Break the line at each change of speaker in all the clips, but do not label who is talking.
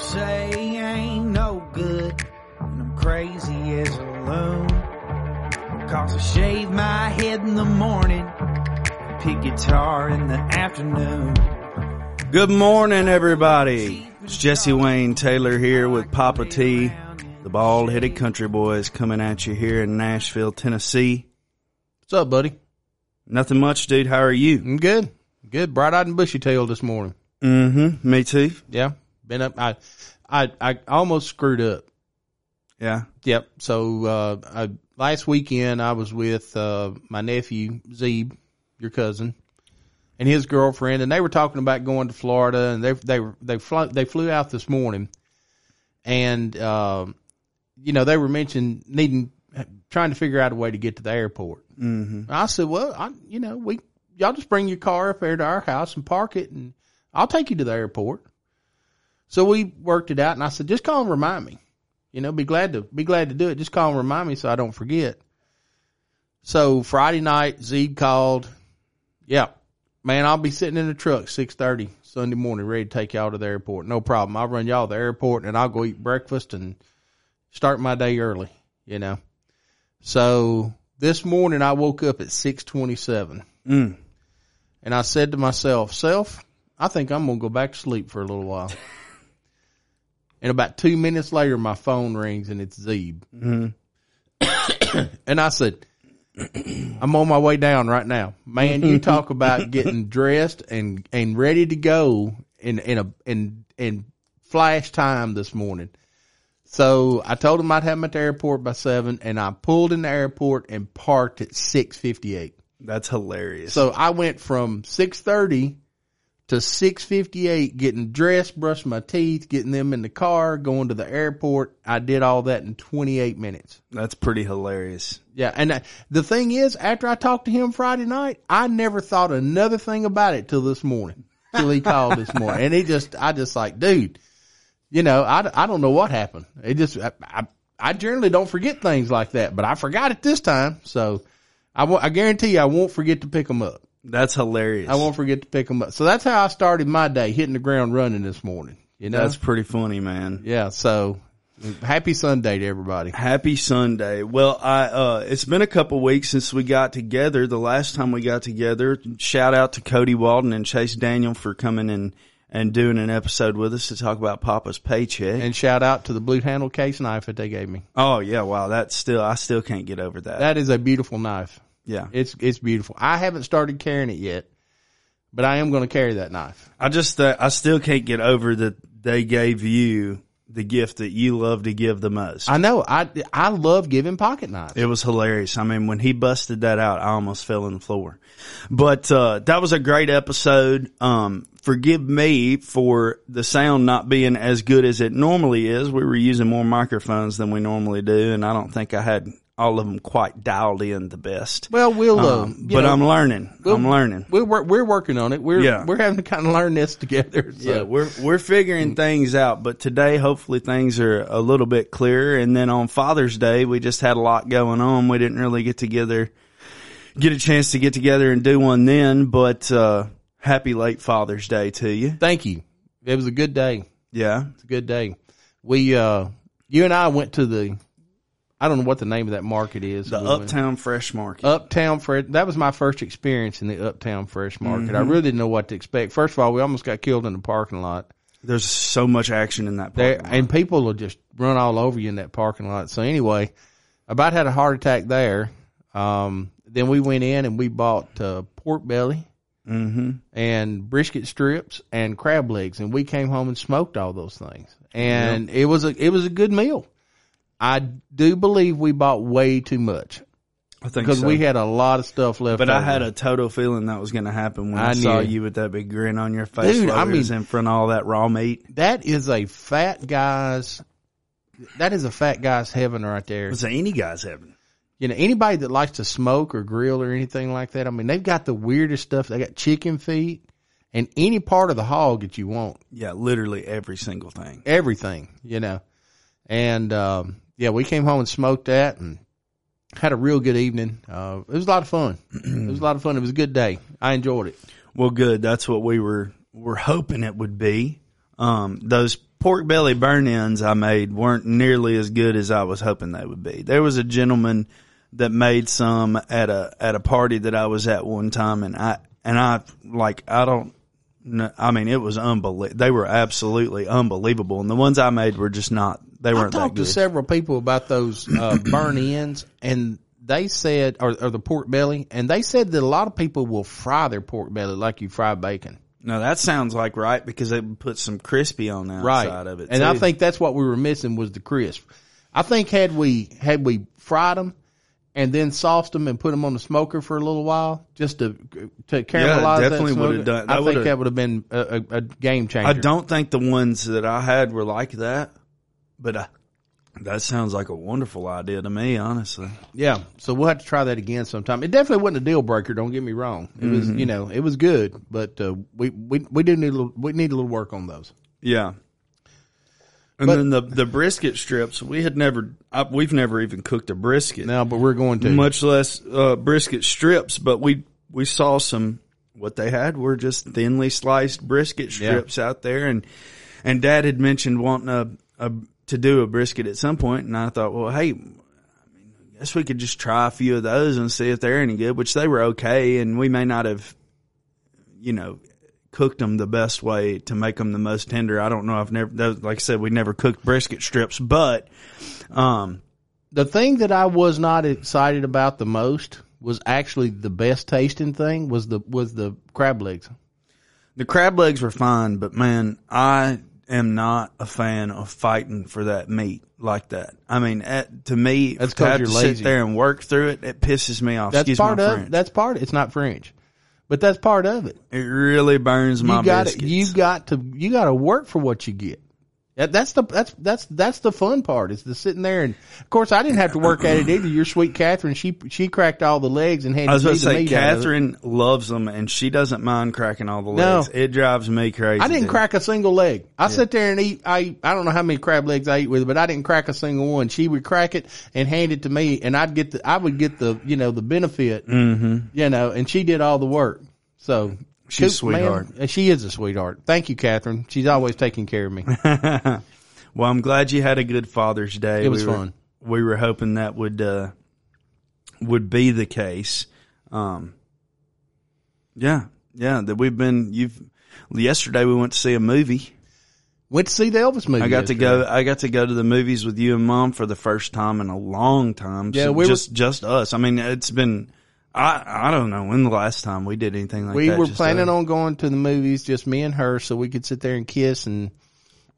say ain't no good, and I'm crazy as a loon. Cause I shave my head in the morning, pick guitar in the afternoon.
Good morning, everybody. It's Jesse Wayne Taylor here with Papa T, the bald headed country boys coming at you here in Nashville, Tennessee.
What's up, buddy?
Nothing much, dude. How are you?
I'm good. Good. Bright eyed and bushy tailed this morning.
Mm-hmm. Me too.
Yeah. Been up. I, I, I almost screwed up.
Yeah.
Yep. So, uh, I, last weekend I was with, uh, my nephew, Zeeb, your cousin, and his girlfriend, and they were talking about going to Florida, and they, they, they flew, they flew out this morning, and, um, you know, they were mentioning needing, trying to figure out a way to get to the airport.
Mm-hmm.
I said, well, I, you know, we, y'all just bring your car up there to our house and park it and I'll take you to the airport. So we worked it out and I said, just call and remind me, you know, be glad to, be glad to do it. Just call and remind me so I don't forget. So Friday night, Zeke called. Yeah, man, I'll be sitting in the truck, 630 Sunday morning, ready to take y'all to the airport. No problem. I'll run y'all to the airport and I'll go eat breakfast and start my day early, you know. So this morning I woke up at 627
Mm.
and I said to myself, self, I think I'm going to go back to sleep for a little while. and about two minutes later, my phone rings and it's Zeeb. Mm-hmm. and I said, I'm on my way down right now. Man, you talk about getting dressed and, and ready to go in, in a, in, in flash time this morning. So I told him I'd have him at the airport by seven and I pulled in the airport and parked at 658.
That's hilarious.
So I went from six thirty to six fifty eight, getting dressed, brushing my teeth, getting them in the car, going to the airport. I did all that in twenty eight minutes.
That's pretty hilarious.
Yeah, and I, the thing is, after I talked to him Friday night, I never thought another thing about it till this morning. Till he called this morning, and he just, I just like, dude, you know, I, I don't know what happened. It just, I, I, I generally don't forget things like that, but I forgot it this time. So I won't- I guarantee you, I won't forget to pick them up.
That's hilarious.
I won't forget to pick them up. So that's how I started my day, hitting the ground running this morning. You know,
That's pretty funny, man.
yeah. So happy Sunday to everybody.
Happy Sunday. Well, I uh it's been a couple weeks since we got together. The last time we got together, shout out to Cody Walden and Chase Daniel for coming and and doing an episode with us to talk about Papa's paycheck.
And shout out to the blue handle case knife that they gave me.
oh yeah, wow, that's still I still can't get over that.
That is a beautiful knife.
Yeah.
It's it's beautiful. I haven't started carrying it yet, but I am going to carry that knife.
I just uh, I still can't get over that they gave you the gift that you love to give the most.
I know. I I love giving pocket knives.
It was hilarious. I mean, when he busted that out, I almost fell on the floor. But uh, that was a great episode. Um, forgive me for the sound not being as good as it normally is. We were using more microphones than we normally do, and I don't think I had all of them quite dialed in the best.
Well, we'll. Uh,
Um,
you
but
know,
I'm learning. I'm learning.
We're we're, we're working on it. We're
Yeah.
we're having to kind of learn this together. So.
Yeah, we're we're figuring things out, but today hopefully things are a little bit clearer. And then on Father's Day, we just had a lot going on. We didn't really get together, get a chance to get together and do one then. But uh happy late Father's Day to you.
Thank you. It was a good day.
Yeah,
It's a good day. We, uh, you and I went to the, I don't know what the name of that market is.
the
We went-
Uptown Fresh Market.
Uptown Fresh. That was my first experience in the Uptown Fresh Market. I really didn't know what to expect. First of all, we almost got killed in the parking lot.
There's so much action in that
There,
lot.
and people will just run all over you in that parking lot. So anyway, about had a heart attack there. Um, then we went in and we bought uh, pork belly
Mm-hmm.
and brisket strips and crab legs, and we came home and smoked all those things. And it was a it was a good meal. I do believe we bought way too much
I think
because
so.
we had a lot of stuff left.
But I had a total feeling that was going to happen when I,
I
saw you with that big grin on your face
Dude, I mean-
in front of all that raw meat.
that is a fat guy's. That is a fat guy's heaven right there.
It was any guy's heaven.
You know, anybody that likes to smoke or grill or anything like that, I mean, they've got the weirdest stuff. They got chicken feet and any part of the hog that you want.
Yeah, literally every single thing.
Everything, you know. And, um, yeah, we came home and smoked that and had a real good evening. Uh, it was a lot of fun. it was a lot of fun. It was a good day. I enjoyed it.
Well, good. That's what we were were hoping it would be. Um, those pork belly burnt ends I made weren't nearly as good as I was hoping they would be. There was a gentleman that made some at a at a party that I was at one time, and I and I like I don't. I mean, it was unbelievable. They were absolutely unbelievable, and the ones I made were just not. They
I
weren't that
talked to several people about those uh, burnt ends, and they said, or, or the pork belly, and they said that a lot of people will fry their pork belly like you fry bacon.
No, that sounds like right because they would put some crispy on the
right
outside of it.
and I think that's what we were missing was the crisp. I think had we had we fried them and then sauced them and put them on the smoker for a little while just to to caramelize
definitely
that
would've
smoker,
done-
I think that would have been a, a, a game changer.
I don't think the ones that I had were like that, but uh, that sounds like a wonderful idea to me, honestly.
Yeah, so we'll have to try that again sometime. It definitely wasn't a deal breaker. Don't get me wrong. It was,
Mm-hmm.
you know, it was good, but uh, we we we do need a little, we need a little work on those.
Yeah. And
But-
then the the brisket strips, we had never, I, we've never even cooked a brisket,
Now, but we're going to.
much less uh, brisket strips. But we we saw some. What they had were just thinly sliced brisket strips out there, and and Dad had mentioned wanting a, a to do a brisket at some point, and I thought, well, hey, I mean, I guess we could just try a few of those and see if they're any good. Which they were okay, and we may not have, you know, cooked them the best way to make them the most tender. I don't know. I've never, those- like I said, we never cooked brisket strips, but um,
the thing that I was not excited about the most was actually the best tasting thing was the was the crab legs.
The crab legs were fine, but man, I am not a fan of fighting for that meat like that. I mean, at, to me,
That's
to have
you're
to
lazy.
sit there and work through it, it pisses me off.
That's
Excuse
part
my
of
French.
that's part. It's not French, but that's part of it.
it really burns my
you got to
biscuits.
you got to you got to work for what you get. That, that's the that's that's that's the fun part is the sitting there and of course I didn't have to work at it either. Your sweet Catherine, she she cracked all the legs and handed
I was
me
going to say,
meat out of it.
Catherine loves them, and she doesn't mind cracking all the
No.
legs. It drives me crazy.
I didn't
dude.
crack a single leg. I sit there and eat. I I don't know how many crab legs I eat with, but I didn't crack a single one. She would crack it and hand it to me, and I'd get the I would get the you know the benefit, mm-hmm. you know, and she did all the work. So
She's a
Coop, man,
sweetheart.
uh, she is a sweetheart. Thank you, Catherine. She's always taking care of me.
Well, I'm glad you had a good Father's Day.
It was
we were,
fun.
We were hoping that would uh, would be the case. Um, yeah, yeah. That we've been. You've yesterday we went to see a movie.
Went to see the Elvis movie.
I got to go. I got to go to the movies with you and mom for the first time in a long time.
Yeah,
So
we were-
just just us. I mean, it's been. I I don't know when the last time we did anything like
We
that.
We
were
planning
us.
on going to the movies, just me and her, so we could sit there and kiss and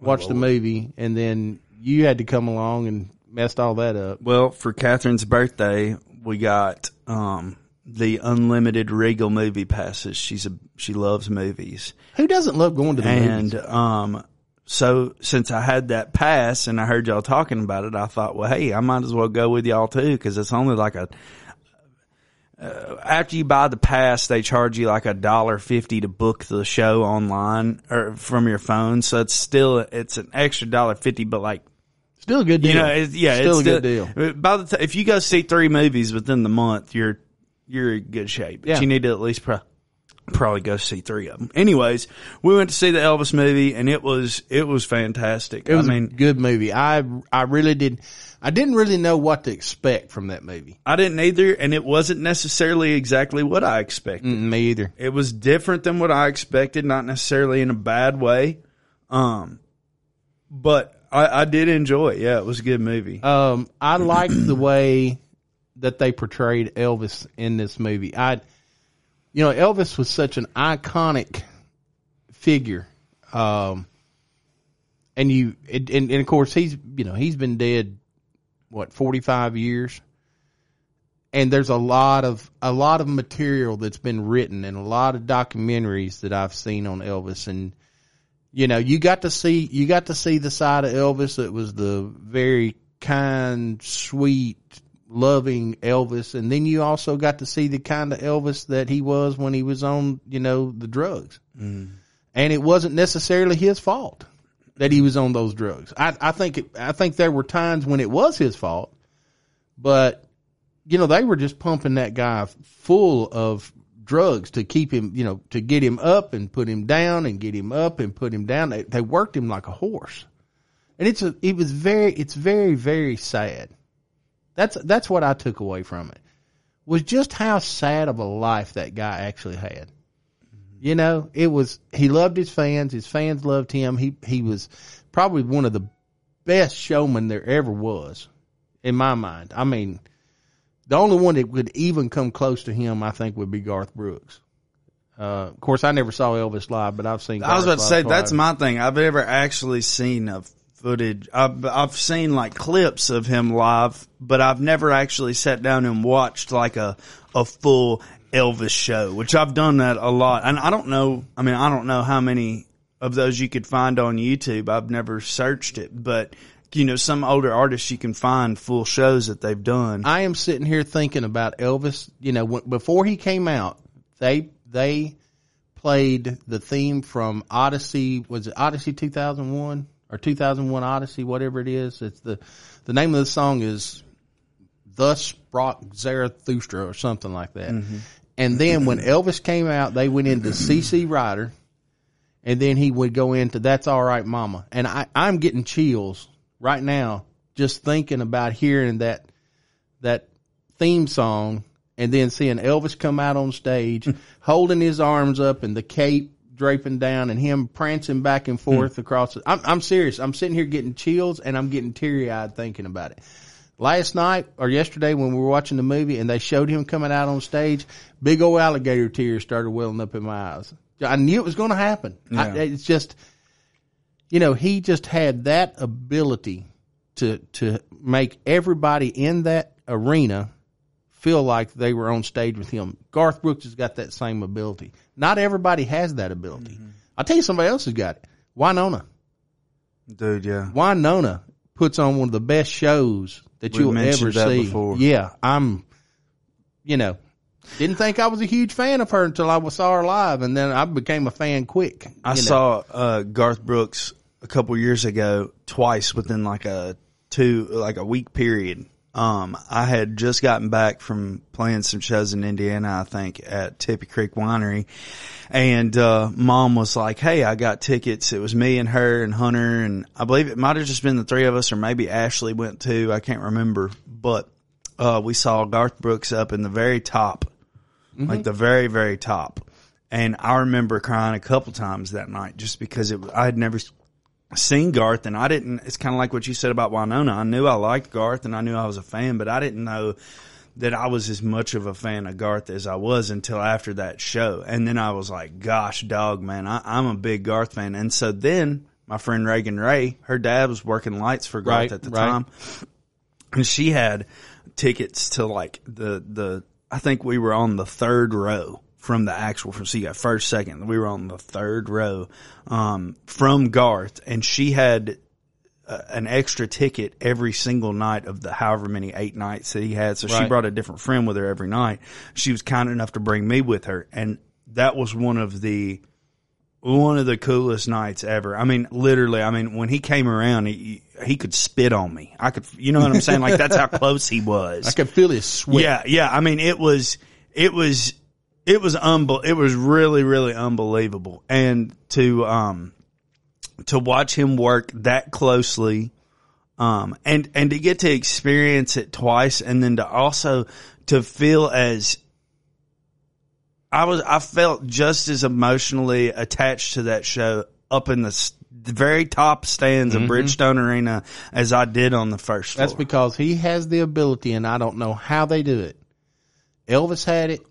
watch the movie. And then you had to come along and messed all that up.
Well, for Catherine's birthday, we got um, the unlimited Regal movie passes. She's a she loves movies,
Who doesn't love going to the
and
movies?
And um, so since I had that pass and I heard y'all talking about it, I thought, well, hey, I might as well go with y'all too because it's only like a. Uh, after you buy the pass, they charge you like a dollar fifty to book the show online or from your phone. So it's still it's an extra dollar fifty, but like
Still a good deal.
you know, it's, yeah,
still
it's
a good deal.
By the time, if you go see three movies within the month, you're you're in good shape. But
Yeah.
you need to at least pro- probably go see three of them. Anyways, we went to see the Elvis movie, and it was it was fantastic.
It was
I
a
mean,
good movie. I I really did. I didn't really know what to expect from that movie.
I didn't either, and it wasn't necessarily exactly what I expected.
Mm, Me either.
It was different than what I expected, not necessarily in a bad way. Um, but I, I did enjoy it. Yeah, it was a good movie.
Um, I liked the way that they portrayed Elvis in this movie. I, you know, Elvis was such an iconic figure. Um, and you, and, and, and of course he's, you know, he's been dead, what, 45 years? And there's a lot of, a lot of material that's been written and a lot of documentaries that I've seen on Elvis and, you know, you got to see you got to see the side of Elvis that was the very kind, sweet, loving Elvis, and then you also got to see the kind of Elvis that he was when he was on, you know, the drugs. Mm-hmm. And it wasn't necessarily his fault that he was on those drugs. I, I think it, I think there were times when it was his fault, but you know they were just pumping that guy full of drugs to keep him, you know, to get him up and put him down and get him up and put him down. They, they worked him like a horse. And it's a, it was very, it's very, very sad. That's, that's what I took away from it was just how sad of a life that guy actually had. You know, it was, he loved his fans. His fans loved him. He, he was probably one of the best showmen there ever was in my mind. I mean, the only one that would even come close to him, I think, would be Garth Brooks. Uh, of course, I never saw Elvis live, but I've seen.
I was about to say
live
that's my thing. I've never actually seen a footage. I've I've seen like clips of him live, but I've never actually sat down and watched like a a full Elvis show, which I've done that a lot. And I don't know. I mean, I don't know how many of those you could find on YouTube. I've never searched it, but you know, some older artists you can find full shows that they've done.
I am sitting here thinking about Elvis. You know, when, before he came out, they they played the theme from Odyssey. Was it Odyssey two thousand one or two thousand one Odyssey? Whatever it is, it's the the name of the song is "Thus Sprak Zarathustra" or something like that. Mm-hmm. And then when Elvis came out, they went into CC Rider, and then he would go into "That's All Right, Mama." And I I'm getting chills right now just thinking about hearing that that theme song and then seeing Elvis come out on stage holding his arms up and the cape draping down and him prancing back and hmm. forth across it. I'm, I'm serious. I'm sitting here getting chills and I'm getting teary eyed thinking about it. Last night or yesterday when we were watching the movie and they showed him coming out on stage, big old alligator tears started welling up in my eyes. I knew it was going to happen. I, it's just, you know, he just had that ability to to make everybody in that arena feel like they were on stage with him. Garth Brooks has got that same ability. Not everybody has that ability. I'll tell you somebody else has got it. Wynonna.
Dude, yeah.
Wynonna puts on one of the best shows that you'll ever
that
see.
before.
Yeah, I'm, you know, didn't think I was a huge fan of her until I saw her live, and then I became a fan quick.
I
know.
saw uh, Garth Brooks a couple years ago twice within like a two like a week period. Um, I had just gotten back from playing some shows in Indiana, I think, at Tippy Creek Winery, and uh, Mom was like, "Hey, I got tickets." It was me and her and Hunter, and I believe it might have just been the three of us, or maybe Ashley went too. I can't remember, but uh, we saw Garth Brooks up in the very top, like the very very top. And I remember crying a couple times that night just because it, I had never seen Garth and I didn't, it's kind of like what you said about Wynonna. I knew I liked Garth and I knew I was a fan, but I didn't know that I was as much of a fan of Garth as I was until after that show. And then I was like, gosh, dog, man, I, I'm a big Garth fan. And so then my friend Reagan Ray, her dad was working lights for Garth
Right,
at the
right.
time and she had tickets to like the the I think we were on the third row from the actual from so you got first second we were on the third row um from Garth and she had uh, an extra ticket every single night of the however many eight nights that he had so she brought a different friend with her every night she was kind enough to bring me with her and that was one of the one of the coolest nights ever. I mean, literally, I mean, when he came around, he, he could spit on me. I could, you know what I'm saying? Like that's how close he was.
I could feel his sweat.
Yeah, yeah. I mean, it was, it was, it was unbel- It was really, really unbelievable. And to, um, to watch him work that closely, um, and, and to get to experience it twice and then to also to feel as, I was, I felt just as emotionally attached to that show up in the, the very top stands of Bridgestone Arena as I did on the first floor.
That's because he has the ability, and I don't know how they do it. Elvis had it.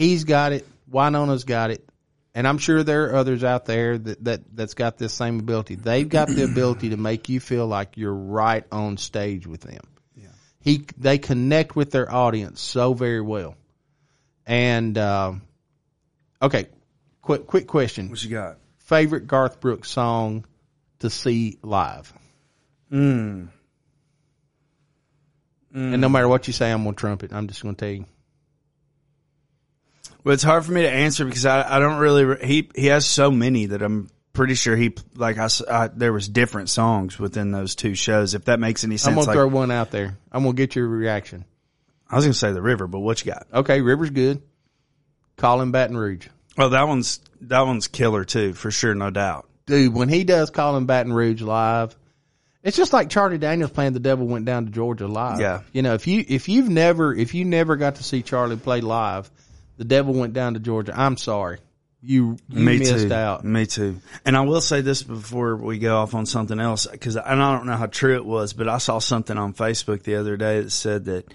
He's got it. Wynonna's got it. And I'm sure there are others out there that, that, that's got this same ability. They've got the ability to make you feel like you're right on stage with them. Yeah. He, they connect with their audience so very well. And, um, okay, quick, quick question.
what you got?
Favorite Garth Brooks song to see live?
Mm.
And no matter what you say, I'm going to trumpet. I'm just going to tell you.
Well, it's hard for me to answer because I, I don't really, he, he has so many that I'm pretty sure he, like I there was different songs within those two shows. If that makes any sense, I'm
gonna
Like,
throw one out there. I'm gonna get your reaction.
I was going to say the river, but what you got?
Okay, River's good. Calling Baton Rouge.
Oh, that one's that one's killer too, for sure, no doubt.
Dude, when he does Calling Baton Rouge live, it's just like Charlie Daniels playing The Devil Went Down to Georgia live.
Yeah.
You know, if you if you've never if you never got to see Charlie play live, The Devil Went Down to Georgia, I'm sorry. You you
Me
missed
too.
out.
Me too. And I will say this before we go off on something else, because I don't know how true it was, but I saw something on Facebook the other day that said that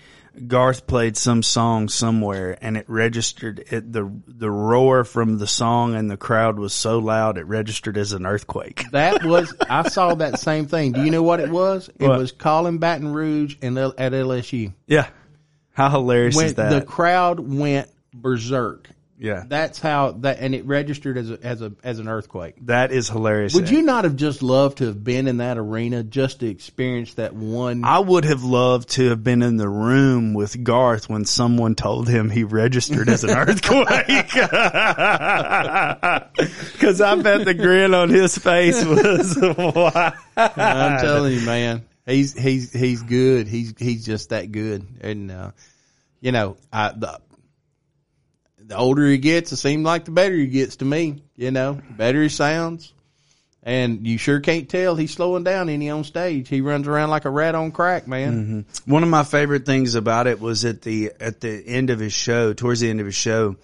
Garth played some song somewhere and it registered it, the the roar from the song and the crowd was so loud it registered as an earthquake.
That was I saw that same thing. Do you know what it was? It
What?
was Calling Baton Rouge and L- at LSU.
Yeah. How hilarious
When
is that?
the crowd went berserk.
yeah.
That's how that and it registered as a as a as an earthquake.
That is hilarious.
Would you not have just loved to have been in that arena just to experience that one?
I would have loved to have been in the room with Garth when someone told him he registered as an earthquake. Cause I bet the grin on his face was.
I'm telling you, man, he's he's he's good. He's he's just that good. And uh, you know, I, the the older he gets, it seems like the better he gets to me. You know, better he sounds. And you sure can't tell he's slowing down any on stage. He runs around like a rat on crack, man.
One of my favorite things about it was at the, at the end of his show, towards the end of his show,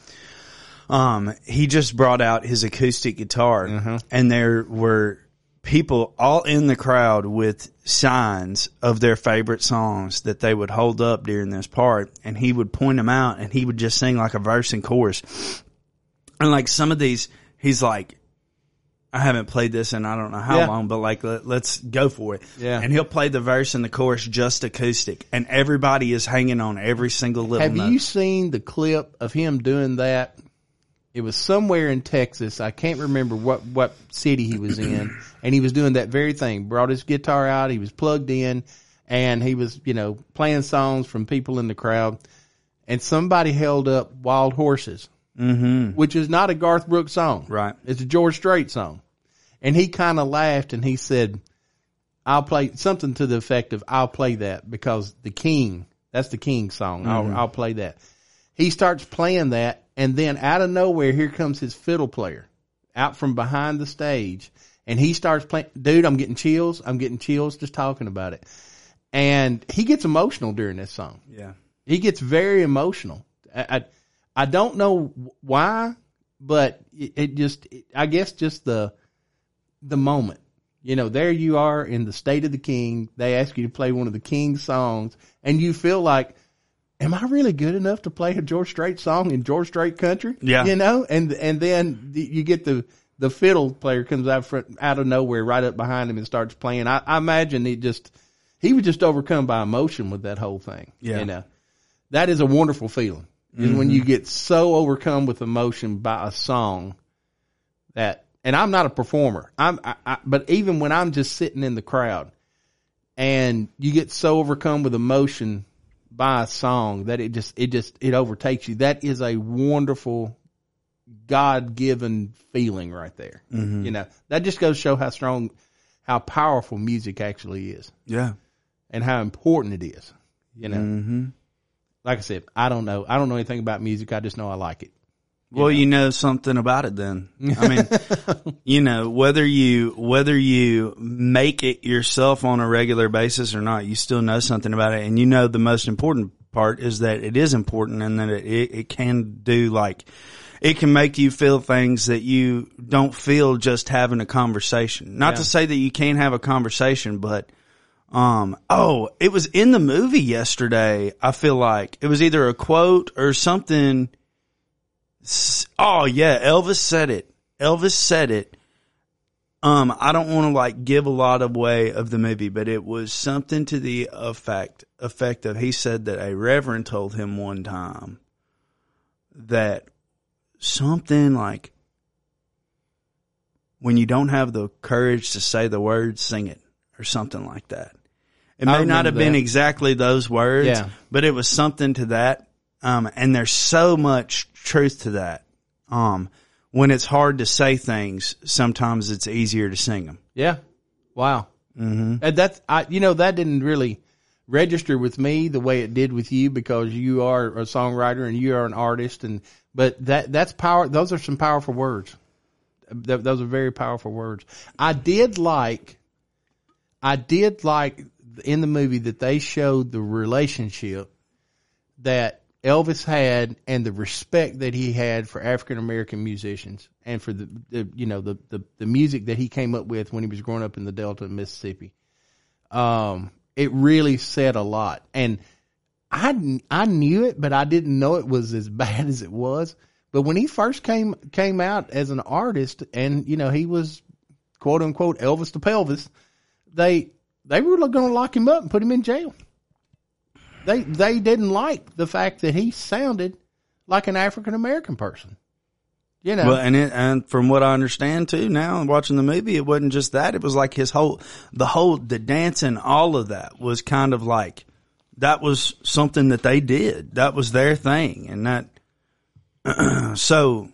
um, he just brought out his acoustic guitar and there were people all in the crowd with signs of their favorite songs that they would hold up during this part and he would point them out and he would just sing like a verse and chorus. And like some of these, he's like, I haven't played this in I don't know how
Yeah.
long, but like let, let's go for it.
Yeah.
And he'll play the verse and the chorus just acoustic, and everybody is hanging on every single little
Have
note.
you seen the clip of him doing that? It was somewhere in Texas. I can't remember what, what city he was in. And he was doing that very thing. Brought his guitar out. He was plugged in and he was, you know, playing songs from people in the crowd. And somebody held up Wild Horses, mm-hmm. which is not a Garth Brooks song.
Right.
It's a George Strait song. And he kind of laughed and he said, I'll play something to the effect of I'll play that because the king, that's the king song. I'll, I'll play that. He starts playing that and then out of nowhere, here comes his fiddle player out from behind the stage and he starts playing. Dude, I'm getting chills. I'm getting chills just talking about it. And he gets emotional during this song.
yeah.
He gets very emotional. I, I, I don't know why, but it, it just, I guess just the, the moment. You know, there you are in the state of the king. They ask you to play one of the king's songs and you feel like, am I really good enough to play a George Strait song in George Strait country?
Yeah.
You know, and, and then the, you get the, the fiddle player comes out front, out of nowhere right up behind him and starts playing. I, I imagine he just, he was just overcome by emotion with that whole thing.
Yeah.
You know, that is a wonderful feeling is when mm-hmm. you get so overcome with emotion by a song that, and I'm not a performer. I'm, I, I, but even when I'm just sitting in the crowd and you get so overcome with emotion by a song that it just, it just, it overtakes you. That is a wonderful God given feeling right there. You know, that just goes to show how strong, how powerful music actually is
Yeah.
and how important it is. You know,
Mm-hmm.
like I said, I don't know. I don't know anything about music. I just know I like it.
Well, you know something about it then. I mean, you know, whether you, whether you make it yourself on a regular basis or not, you still know something about it. And you know, the most important part is that it is important and that it, it can do like, it can make you feel things that you don't feel just having a conversation. Not to say that you can't have a conversation, but, um, oh, it was in the movie yesterday. I feel like it was either a quote or something. Oh yeah, Elvis said it. Elvis said it. Um, I don't want to like give a lot away of the movie, but it was something to the effect effect of he said that a reverend told him one time that something like when you don't have the courage to say the words, sing it or something like that. It may not have been exactly those words,
Yeah.
but it was something to that. Um, and there's so much truth to that. Um, when it's hard to say things, sometimes it's easier to sing them.
Yeah. Wow. Mm-hmm. And that's, I, you know, that didn't really register with me the way it did with you because you are a songwriter and you are an artist and but that that's power those are some powerful words. Th- those are very powerful words. I did like i did like in the movie that they showed the relationship that elvis had and the respect that he had for african american musicians and for the, the you know the, the the music that he came up with when he was growing up in the delta of mississippi. Um, it really said a lot. And I, I knew it, but I didn't know it was as bad as it was. But when he first came, came out as an artist and, you know, he was quote unquote Elvis the pelvis, they, they were going to lock him up and put him in jail. They, they didn't like the fact that he sounded like an African American person. You know,
Well, and it, and from what I understand too now, watching the movie, it wasn't just that. It was like his whole, the whole, the dancing, all of that was kind of like, that was something that they did. That was their thing. And that, so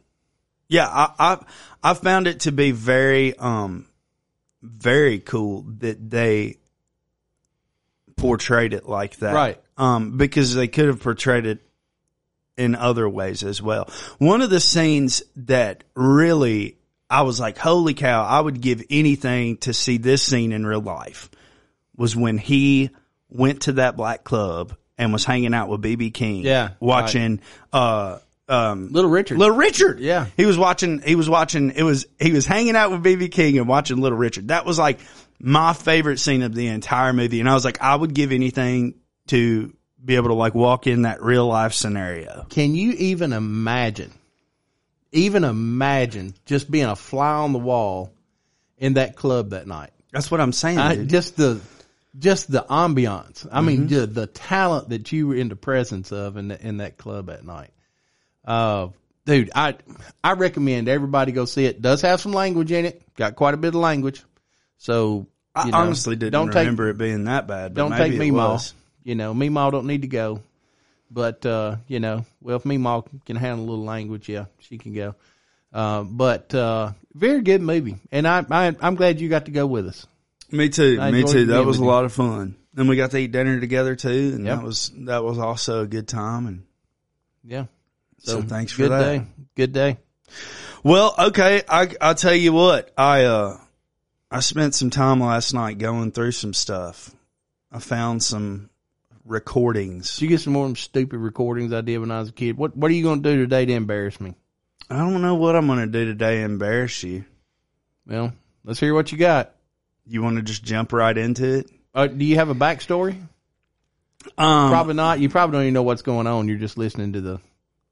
yeah, I, I, I found it to be very, um, very cool that they portrayed it like that.
Right.
Um, because they could have portrayed it in other ways as well. One of the scenes that really I was like, holy cow, I would give anything to see this scene in real life was when he went to that black club and was hanging out with BB King.
Yeah,
Watching, uh, um,
Little Richard.
Little Richard.
Yeah.
He was watching, he was watching, it was, he was hanging out with BB King and watching Little Richard. That was like my favorite scene of the entire movie. And I was like, I would give anything to be able to like walk in that real life scenario.
Can you even imagine? Even imagine just being a fly on the wall in that club that night.
That's what I'm saying.
I, just the just the ambiance. I mean,
Mm-hmm.
the, the talent that you were in the presence of in the, in that club at night. Uh, dude, I I recommend everybody go see it. Does have some language in it. Got quite a bit of language. So
I
know,
honestly didn't
don't take
remember it being that bad. But
don't
maybe
take Meemaw. You know, Meemaw don't need to go. But uh, you know, well, if Meemaw can handle a little language, yeah, she can go. Uh, but uh, very good movie, and I, I I'm glad you got to go with us.
Me too.
I
Me too. That was a
you.
lot of fun. And we got to eat dinner together too, and
Yep.
that was that was also a good time. And
Yeah.
so, thanks for
good
that.
day. Good day.
Well, okay, I I'll tell you what. I uh I spent some time last night going through some stuff. I found some recordings.
Did you get some more of them stupid recordings I did when I was a kid? What What are you going to do today to embarrass me?
I don't know what I'm going to do today to embarrass you.
Well, let's hear what you got.
You want to just jump right into it?
Uh, do you have a backstory?
Um,
Probably not. You probably don't even know what's going on. You're just listening to the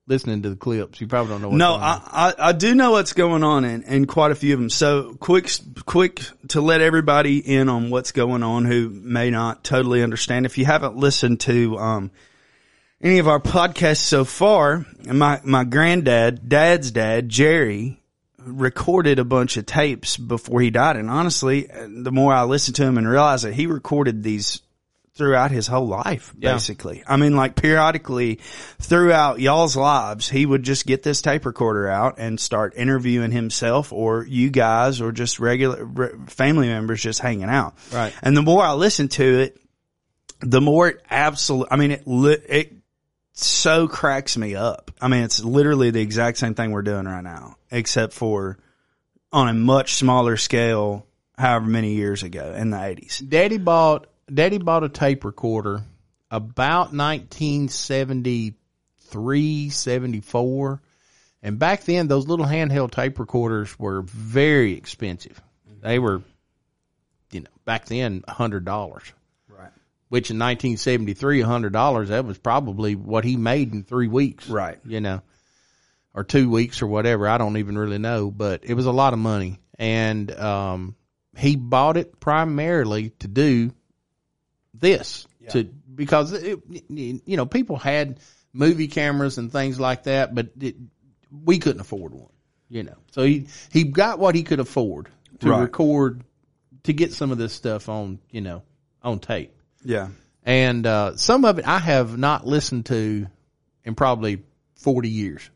listening to the clips. You probably don't know. What's
No,
going on.
I, I, I do know what's going on in, in quite a few of them. So quick, quick to let everybody in on what's going on who may not totally understand. If you haven't listened to, um, any of our podcasts so far, my, my granddad, dad's dad, Jerry, recorded a bunch of tapes before he died. And honestly, the more I listened to him and realized that he recorded these throughout his whole life,
Yeah.
basically. I mean, like periodically throughout y'all's lives, he would just get this tape recorder out and start interviewing himself or you guys or just regular re- family members just hanging out.
Right.
And the more I listened to it, the more it absolutely, I mean, it, it so cracks me up. I mean, it's literally the exact same thing we're doing right now, except for on a much smaller scale, however many years ago in the eighties.
Daddy bought Daddy bought a tape recorder about 1973, 74. And back then those little handheld tape recorders were very expensive. They were you know, back then a
$100.
Which in 1973, $100 that was probably what he made in 3 weeks.
Right.
You know. Or 2 weeks or whatever, I don't even really know, but it was a lot of money. And um he bought it primarily to do this to because it, you know people had movie cameras and things like that, but it, we couldn't afford one. You know, so he he got what he could afford to
Right.
record to get some of this stuff on you know on tape,
Yeah.
and uh, some of it I have not listened to in probably forty years.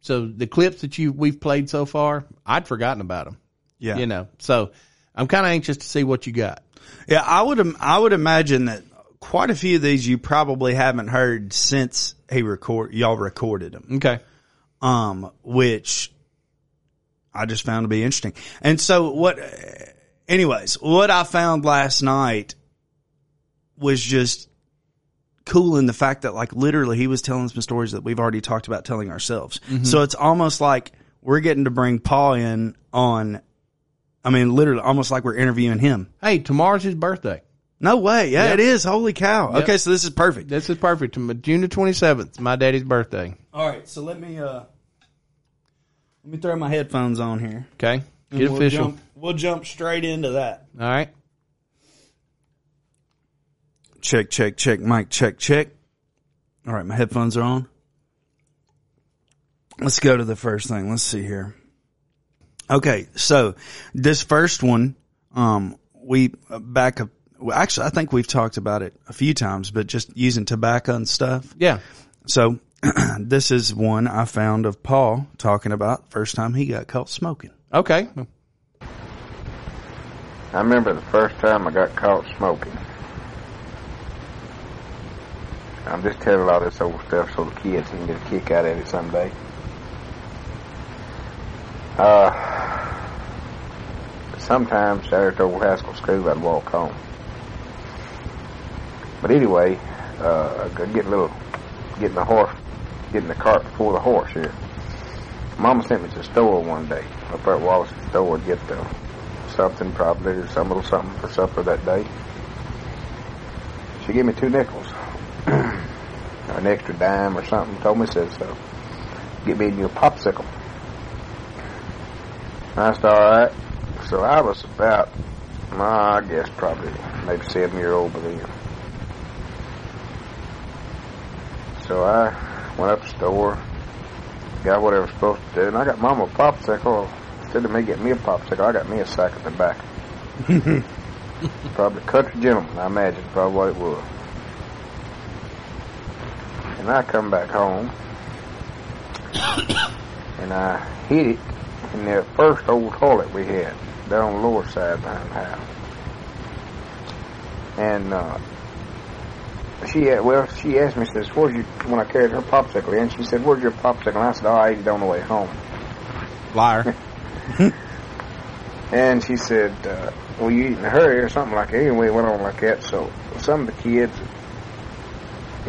So the clips that you we've played so far, I'd forgotten about them.
Yeah.
You know, so I'm kind of anxious to see what you got.
Yeah, I would. I would imagine that quite a few of these you probably haven't heard since he record y'all recorded them.
Okay.
Um, which I just found to be interesting. And so what? Anyways, what I found last night was just cool in the fact that like literally he was telling some stories that we've already talked about telling ourselves. So it's almost like we're getting to bring Paul in on. I mean, literally, almost like we're interviewing him.
Hey, tomorrow's his birthday.
No way. Yeah,
Yep.
it is. Holy cow.
Yep.
Okay, so this is perfect.
This is perfect. June the twenty seventh, my daddy's birthday.
All right, so let me uh let me throw my headphones on here.
Okay. Get
we'll
official.
Jump, we'll jump straight into that.
All right.
Check, check, check, mic, check, check. All right, my headphones are on. Let's go to the first thing. Let's see here. Okay, so this first one, um, we uh, back up. Well, actually, I think we've talked about it a few times, but just using tobacco and stuff.
Yeah.
So this is one I found of Paul talking about first time he got caught smoking.
Okay.
I remember the first time I got caught smoking. I'm just telling all this old stuff so the kids can get a kick out of it someday. Uh, sometimes the old Haskell School I'd walk home. But anyway, uh, get a little, getting the horse, getting the cart before the horse here. Mama sent me to the store one day, up at Wallace's store to get the something probably some little something for supper that day. She gave me two nickels. an extra dime or something. Told me said so. Get me a new popsicle. I said, alright. So I was about, well, I guess probably maybe seven year old by then. So I went up the store, got what I was supposed to do, and I got mama a popsicle. Instead of me getting me a popsicle, I got me a sack of tobacco. probably country gentleman, I imagine, probably what it was. And I come back home, and I hit it in the first old toilet we had down on the lower side behind the house. And uh, she had, well, she asked me, says, "Where's your?" When I carried her popsicle in, she said, "Where's your popsicle?" And I said, "Oh, I ate it on the way home."
Liar.
And she said, uh, well, you eat in a hurry or something like that. Anyway, it went on like that. So some of the kids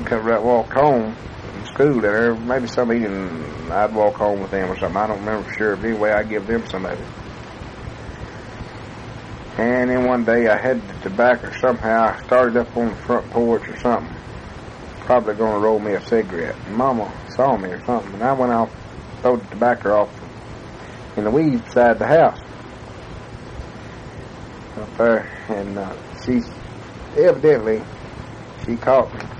come right walk home from school there. Maybe some eating, I'd walk home with them or something. I don't remember for sure. But anyway, I'd give them some of it. And then one day I had the tobacco somehow. I started up on the front porch or something. Probably going to roll me a cigarette. And Mama saw me or something. And I went off, threw the tobacco off in the weeds beside the house up there, and uh, she evidently she caught me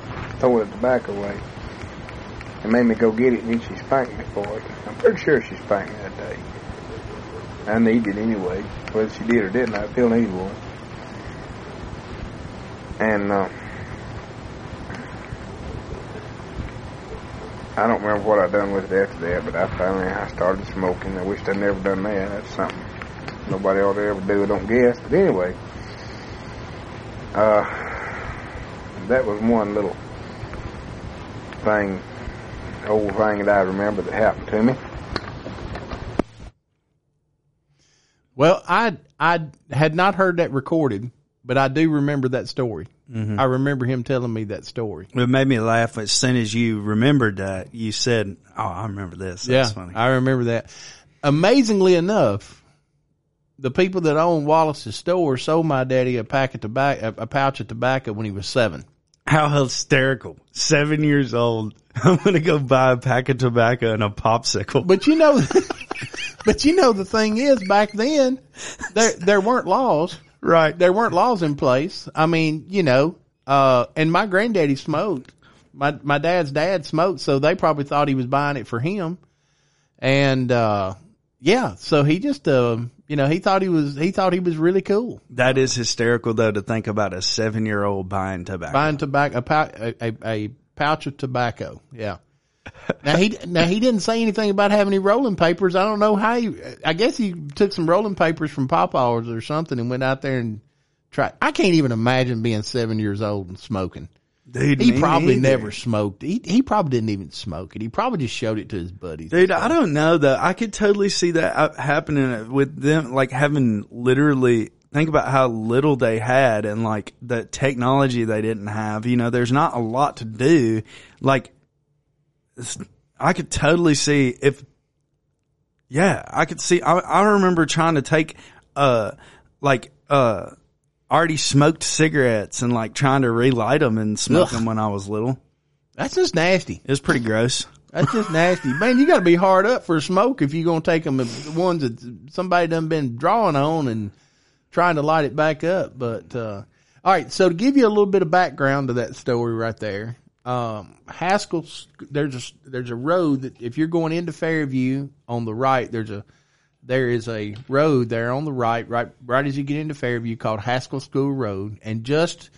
throwing the tobacco away and made me go get it, and then she spanked me for it. I'm pretty sure she spanked me that day. I needed it anyway, whether she did or didn't. I still need one. And uh, I don't remember what I done with it after that, but I finally I started smoking. I wished I'd never done that. That's something nobody ought to ever do, I don't guess. But anyway, uh, that was one little thing, old thing that I remember that happened to me.
Well, I I had not heard that recorded, but I do remember that story. Mm-hmm. I remember him telling me that story.
It made me laugh as soon as you remembered that. You said, "Oh, I remember this." That's
yeah,
funny.
I remember that. Amazingly enough, the people that own Wallace's store sold my daddy a pack of tobacco, a, a pouch of tobacco when he was seven.
How hysterical! Seven years old. I'm gonna go buy a pack of tobacco and a popsicle.
But you know, but you know the thing is, back then there there weren't laws.
right.
There weren't laws in place. I mean, you know, uh, and my granddaddy smoked. My my dad's dad smoked, so they probably thought he was buying it for him. And uh, yeah, so he just uh, you know, he thought he was he thought he was really cool
That is hysterical though to think about a seven year old buying tobacco.
buying tobacco a, a, a, pouch of tobacco. Yeah. Now he now he didn't say anything about having any rolling papers. I don't know how he. I guess he took some rolling papers from Papa's or something and went out there and tried. I can't even imagine being seven years old and smoking.
Dude,
He probably
neither.
never smoked. He he probably didn't even smoke it. He probably just showed it to his buddies.
Dude, I don't know though. I could totally see that uh, happening with them, like having literally think about how little they had and like the technology they didn't have. You know, there's not a lot to do. Like, I could totally see if, yeah, I could see. I, I remember trying to take, uh, like, uh, already smoked cigarettes and like trying to relight them and smoke
Ugh.
them when I was little.
That's just nasty.
It was pretty gross.
That's just nasty, man. You got to be hard up for a smoke if you're gonna take them. The ones that somebody done been drawing on and trying to light it back up. But uh, all right, so to give you a little bit of background to that story right there, um, Haskell, there's a there's a road that if you're going into Fairview on the right, there's a there is a road there on the right, right right as you get into Fairview called Haskell School Road, and just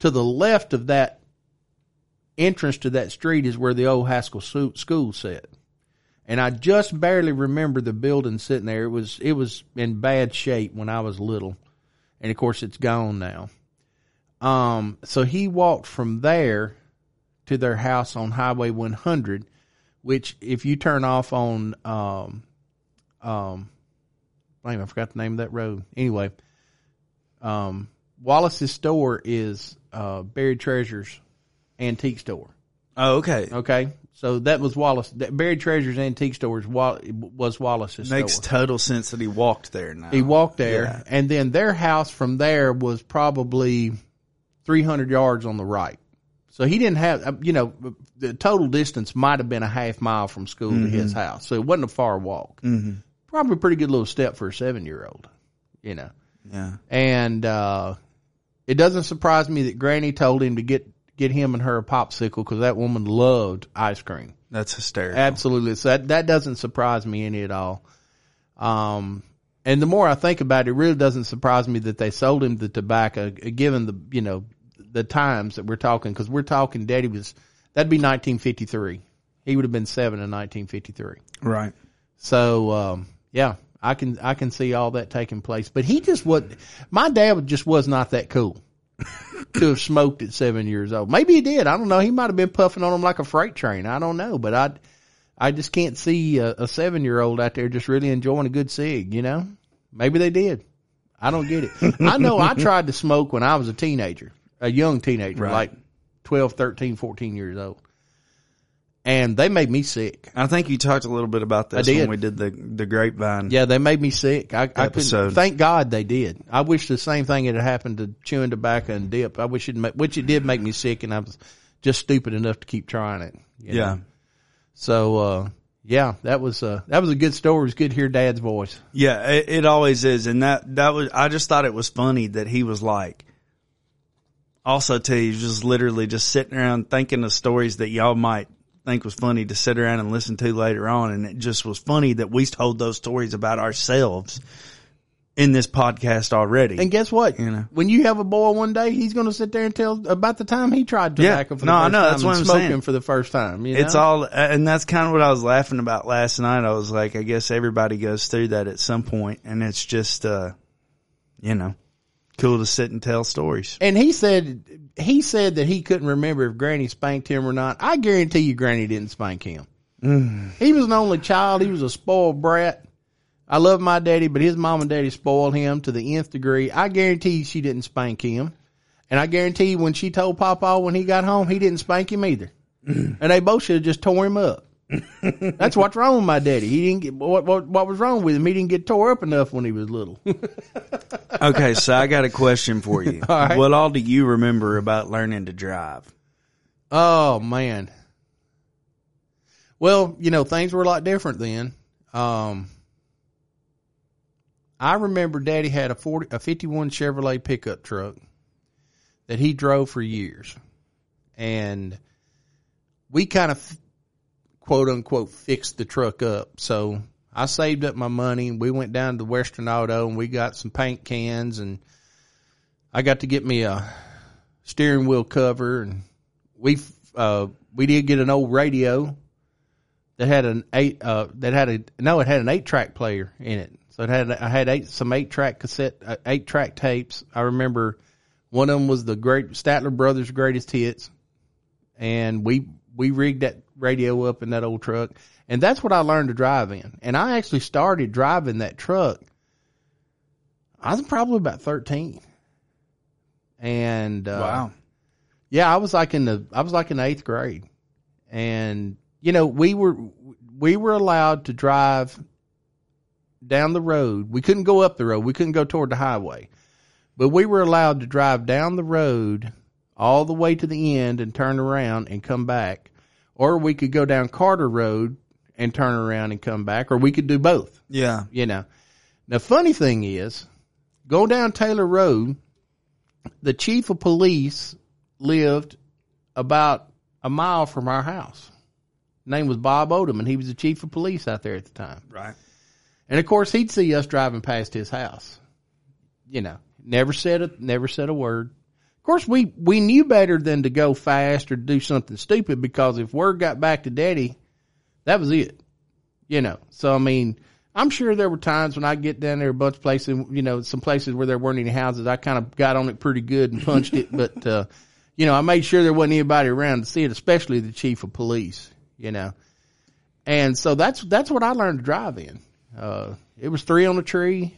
to the left of that entrance to that street is where the old Haskell School sat. And I just barely remember the building sitting there. It was it was in bad shape when I was little, and of course it's gone now. Um, so he walked from there to their house on Highway 100, which if you turn off on um um, damn, I forgot the name of that road. Anyway, um, Wallace's store is uh, Buried Treasures Antique Store.
Oh, okay.
Okay, so that was Wallace. That Buried Treasures Antique Store is was Wallace's store.
Makes
store.
total sense that he walked there now.
he walked there,
Yeah.
and then their house from there was probably three hundred yards on the right. So he didn't have, uh, you know, the total distance might have been a half mile from school to his house. So it wasn't a far walk. Mm-hmm. Probably a pretty good little step for a seven year old, you know.
Yeah.
And uh, it doesn't surprise me that Granny told him to get get him and her a popsicle because that woman loved ice cream.
That's hysterical.
Absolutely. So that that doesn't surprise me any at all. Um, and the more I think about it, it really doesn't surprise me that they sold him the tobacco, uh, given the you know the times that we're talking. Because we're talking, Daddy was that'd be 1953. He would have been seven in 1953.
Right.
So um, yeah, I can I can see all that taking place. But he just was my dad just was not that cool to have smoked at seven years old. Maybe he did. I don't know. He might have been puffing on him like a freight train. I don't know. But I I just can't see a, a seven year old out there just really enjoying a good cig. You know, maybe they did. I don't get it. I know I tried to smoke when I was a teenager, a young teenager,
Right.
like 12, 13, 14 years old. And they made me sick.
I think you talked a little bit about this
I did.
when we did the the grapevine.
Yeah, they made me sick. I, I couldn't.
Episode.
Thank God they did. I wish the same thing had happened to chewing tobacco and dip. I wish it, which it did make me sick, and I was just stupid enough to keep trying it. you know.
Yeah.
So, uh, yeah, that was uh, that was a good story. It was good to hear Dad's voice.
Yeah, it, it always is, and that that was. I just thought it was funny that he was like. Also, too, he was just literally just sitting around thinking of stories that y'all might think was funny to sit around and listen to later on, and it just was funny that we told those stories about ourselves in this podcast already.
And guess what?
You know.
When you have a boy one day, he's going to sit there and tell about the time he tried
Yeah.
tobacco for the
No, I know. That's
and
what I'm
smoking
saying.
for the first time. You
It's all, and that's kind of what I was laughing about last night. I was like, I guess everybody goes through that at some point, and it's just, uh, you know, cool to sit and tell stories.
And he said he said that he couldn't remember if Granny spanked him or not. I guarantee you, Granny didn't spank him. Mm. He was an only child. He was a spoiled brat. I love my daddy, but his mom and daddy spoiled him to the nth degree. I guarantee she didn't spank him, and I guarantee when she told Papa when he got home, he didn't spank him either. Mm. and they both should have just tore him up. That's what's wrong with my daddy. He didn't get what what what was wrong with him. He didn't get tore up enough when he was little.
Okay, so I got a question for you.
All right.
What all do you remember about learning to drive?
Oh man. Well, you know, things were a lot different then. Um, I remember Daddy had a forty, a fifty-one Chevrolet pickup truck that he drove for years, and we kind of quote unquote fixed the truck up. So I saved up my money. We went down to Western Auto and we got some paint cans, and I got to get me a steering wheel cover and we uh we did get an old radio that had an eight uh that had a no it had an eight track player in it So it had I had eight some eight track cassette uh, eight track tapes. I remember one of them was the great Statler Brothers Greatest Hits, and we we rigged that radio up in that old truck, and that's what I learned to drive in. And I actually started driving that truck. I was probably about thirteen, and uh,
Wow.
yeah, I was like in the I was like in the eighth grade, and you know we were we were allowed to drive down the road. We couldn't go up the road. We couldn't go toward the highway, but we were allowed to drive down the road all the way to the end and turn around and come back, or we could go down Carter Road and turn around and come back, or we could do both
Yeah.
you know. The funny thing is, go down Taylor Road, the chief of police lived about a mile from our house. Name was Bob Odom, and he was the chief of police out there at the time.
Right.
And of course, he'd see us driving past his house. You know, never said a never said a word. Of course, we we knew better than to go fast or do something stupid because if word got back to Daddy, that was it. You know, so I mean, I'm sure there were times when I get down there a bunch of places, you know, some places where there weren't any houses. I kind of got on it pretty good and punched it, but uh, you know, I made sure there wasn't anybody around to see it, especially the chief of police. You know, and so that's that's what I learned to drive in. Uh, it was three on the tree.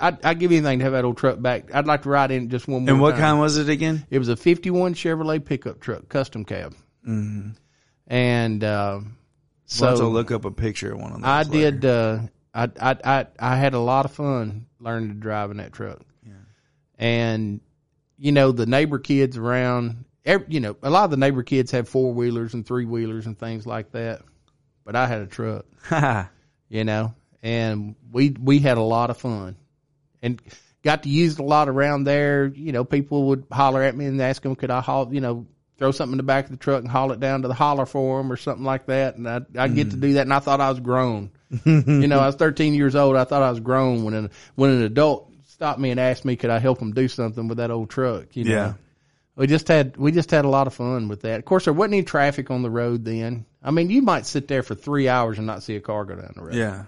I'd, I'd give anything to have that old truck back. I'd like to ride in it just one more
And what
time.
kind was it again?
It was a 51 Chevrolet pickup truck, custom cab. Mm-hmm. And, uh,
So to look up a picture of one of those.
I
later.
did, uh, I, I, I, I had a lot of fun learning to drive in that truck. And, you know, the neighbor kids around, every, you know, a lot of the neighbor kids have four wheelers and three wheelers and things like that. But I had a truck. you know, and we we had a lot of fun, and got to use it a lot around there. You know, people would holler at me and ask them, could I haul, you know, throw something in the back of the truck and haul it down to the holler for them or something like that, and I I get to mm. do that, and I thought I was grown. you know, I was 13 years old. I thought I was grown when an when an adult stopped me and asked me, could I help them do something with that old truck? You know?
Yeah.
We just had we just had a lot of fun with that. Of course, there wasn't any traffic on the road then. I mean, you might sit there for three hours and not see a car go down the road.
Yeah.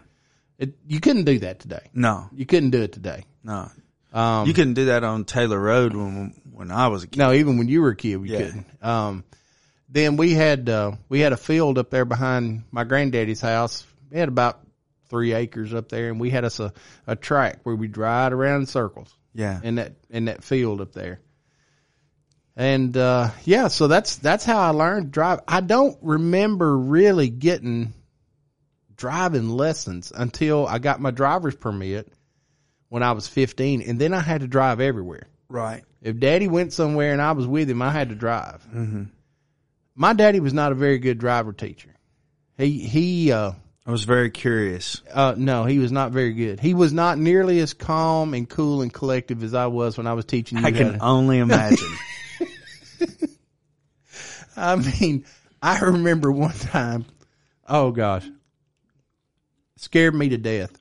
It, you couldn't do that today.
No.
You couldn't do it today.
No.
Um,
you couldn't do that on Taylor Road when when I was a kid.
no, even when you were a kid, we
Yeah.
couldn't. Um, then we had uh, we had a field up there behind my granddaddy's house. We had about three acres up there, and we had us a, a track where we ride around in circles
Yeah.
in that in that field up there. And uh, yeah, so that's that's how I learned to drive. I don't remember really getting driving lessons until I got my driver's permit when I was 15, and then I had to drive everywhere.
right.
If Daddy went somewhere and I was with him, I had to drive. Mm-hmm. My daddy was not a very good driver teacher. He he uh,
I was very curious.
uh, no, he was not very good. He was not nearly as calm and cool and collective as I was when I was teaching you.
I can
to-
only imagine.
I mean, I remember one time, oh gosh, scared me to death.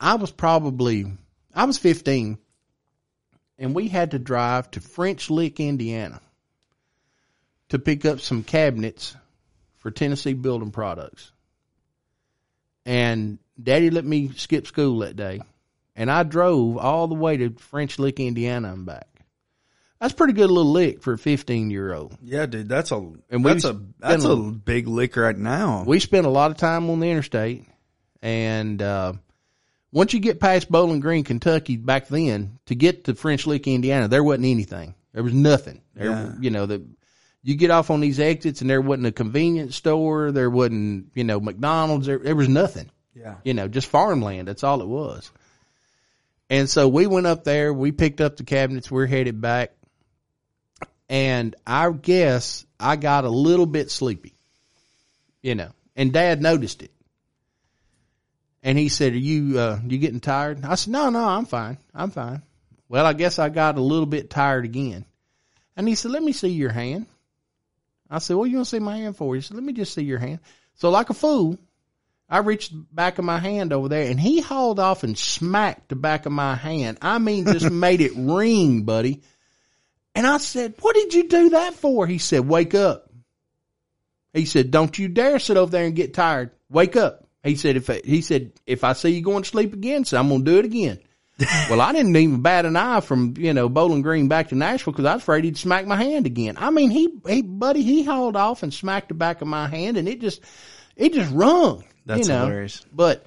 I was probably, I was 15 and we had to drive to French Lick, Indiana to pick up some cabinets for Tennessee Building Products. And daddy let me skip school that day and I drove all the way to French Lick, Indiana and back. That's pretty good little lick for a 15 year old.
yeah, dude, that's a
And we
that's a that's a
a-
big lick right now.
we spent a lot of time on the interstate and uh, once you get past Bowling Green, Kentucky back then, to get to French Lick, Indiana, there wasn't anything. There was nothing. There,
Yeah.
you know, the you get off on these exits and there wasn't a convenience store, there wasn't, you know, McDonald's, there, there was nothing.
yeah.
You know, just farmland. That's all it was. And so we went up there, we picked up the cabinets, we're headed back. And I guess I got a little bit sleepy, you know, and dad noticed it. And he said, are you, uh, you getting tired? I said, no, no, I'm fine. I'm fine. Well, I guess I got a little bit tired again. And he said, let me see your hand. I said, what you want to see my hand for? He said, let me just see your hand. So like a fool, I reached the back of my hand over there and he hauled off and smacked the back of my hand. I mean, just made it ring, buddy. And I said, what did you do that for? He said, wake up. He said, don't you dare sit over there and get tired. Wake up. He said, if I, he said, if I see you going to sleep again, so I'm going to do it again. well, I didn't even bat an eye from, you know, Bowling Green back to Nashville because I was afraid he'd smack my hand again. I mean, he, he, buddy, he hauled off and smacked the back of my hand and it just, it just rung.
That's
you know?
hilarious.
But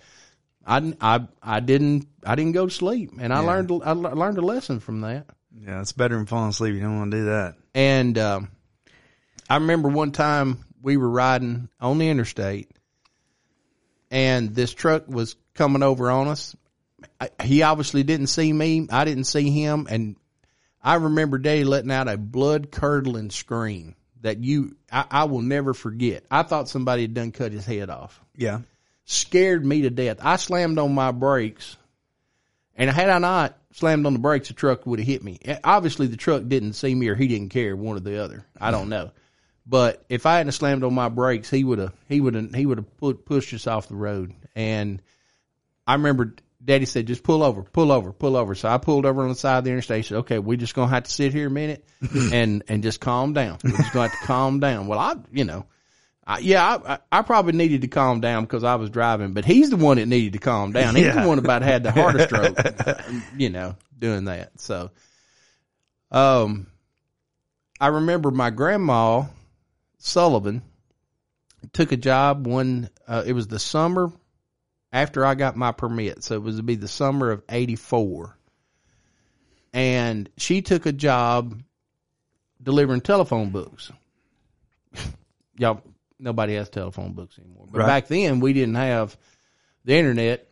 I, I, I didn't, I didn't go to sleep and I learned, I learned a lesson from that.
Yeah, it's better than falling asleep. You don't want to do that.
And um, I remember one time we were riding on the interstate, and this truck was coming over on us. I, he obviously didn't see me. I didn't see him, and I remember Daddy letting out a blood curdling scream that you I, I will never forget. I thought somebody had done cut his head off.
Yeah.
Scared me to death. I slammed on my brakes, and had I not slammed on the brakes, the truck would have hit me. Obviously, the truck didn't see me, or he didn't care, one or the other. I don't know. But if I hadn't slammed on my brakes, he would have he would have he would have put, pushed us off the road. And I remember Daddy said, "Just pull over, pull over, pull over." So I pulled over on the side of the interstate. Said, "Okay, we're just gonna have to sit here a minute and and just calm down. We're just gonna have to calm down." Well, I you know. I, yeah, I, I, I probably needed to calm down because I was driving, but he's the one that needed to calm down. He's
Yeah.
the one about had the heart stroke, you know, doing that. So, um, I remember my grandma Sullivan took a job when uh, it was the summer after I got my permit. So it was to be the summer of 84. And she took a job delivering telephone books. Y'all, nobody has telephone books anymore. But
Right.
back then we didn't have the internet.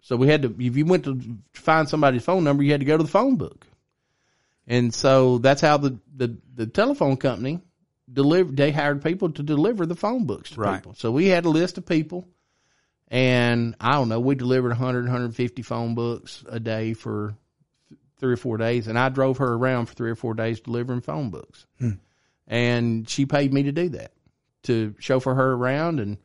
So we had to, if you went to find somebody's phone number, you had to go to the phone book. And so that's how the, the, the telephone company delivered, they hired people to deliver the phone books to
Right.
people. So we had a list of people and I don't know, we delivered 100, 150 phone books a day for three or four days. And I drove her around for three or four days delivering phone books. Hmm. And she paid me to do that, to chauffeur her around. And,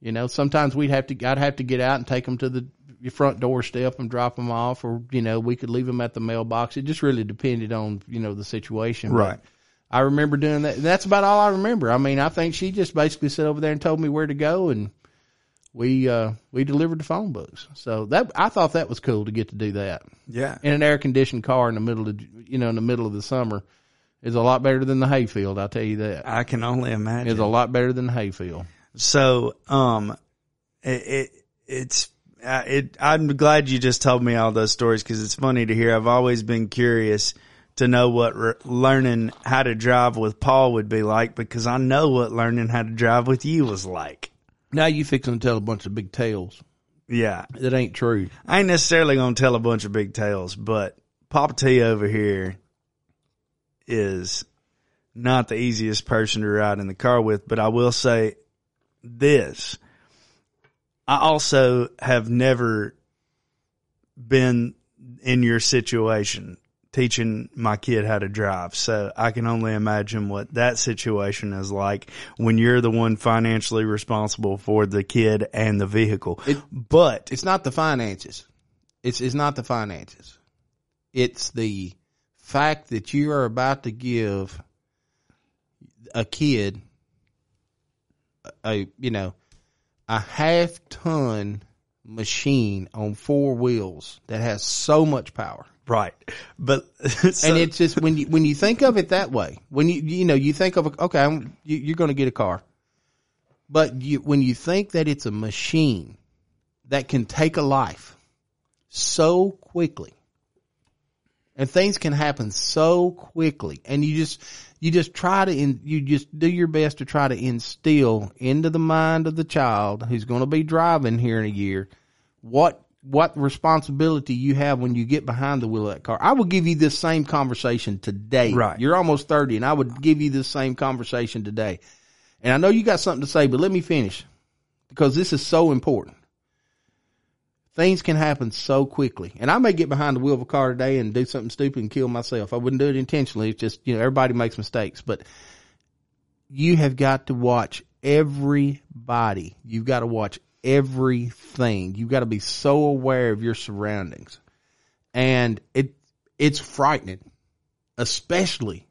you know, sometimes we'd have to, I'd have to get out and take them to the front doorstep and drop them off, or, you know, we could leave them at the mailbox. It just really depended on, you know, the situation. But
Right.
I remember doing that. That's about all I remember. I mean, I think she just basically sat over there and told me where to go, and we uh, we delivered the phone books. So that I thought that was cool to get to do that
Yeah.
in an air conditioned car in the middle of you know in the middle of the summer is a lot better than the hayfield. I'll tell you that.
I can only imagine.
It's a lot better than the hayfield.
So, um, it, it it's uh, it. I'm glad you just told me all those stories because it's funny to hear. I've always been curious to know what re- learning how to drive with Paul would be like because I know what learning how to drive with you was like.
Now you fixing to tell a bunch of big tales
Yeah,
that ain't true.
I ain't necessarily gonna tell a bunch of big tales, but Papa T over here is not the easiest person to ride in the car with, but I will say this. I also have never been in your situation teaching my kid how to drive. So I can only imagine what that situation is like when you're the one financially responsible for the kid and the vehicle.
It-
but
It's not the finances. It's it's not the finances. It's the fact that you are about to give a kid a you know a half ton machine on four wheels that has so much power.
Right. But so-
and it's just when you when you think of it that way, when you you know you think of okay, I'm, you, you're going to get a car, but you when you think that it's a machine that can take a life so quickly, and things can happen so quickly, and you just you just try to in, you just do your best to try to instill into the mind of the child who's going to be driving here in a year what what responsibility you have when you get behind the wheel of that car. I would give you this same conversation today.
Right.
You're almost 30 and I would give you this same conversation today. And I know you got something to say, but let me finish because this is so important. Things can happen so quickly. And I may get behind the wheel of a car today and do something stupid and kill myself. I wouldn't do it intentionally. It's just, you know, everybody makes mistakes, but you have got to watch everybody. You've got to watch everything. You've got to be so aware of your surroundings. And it it's frightening, especially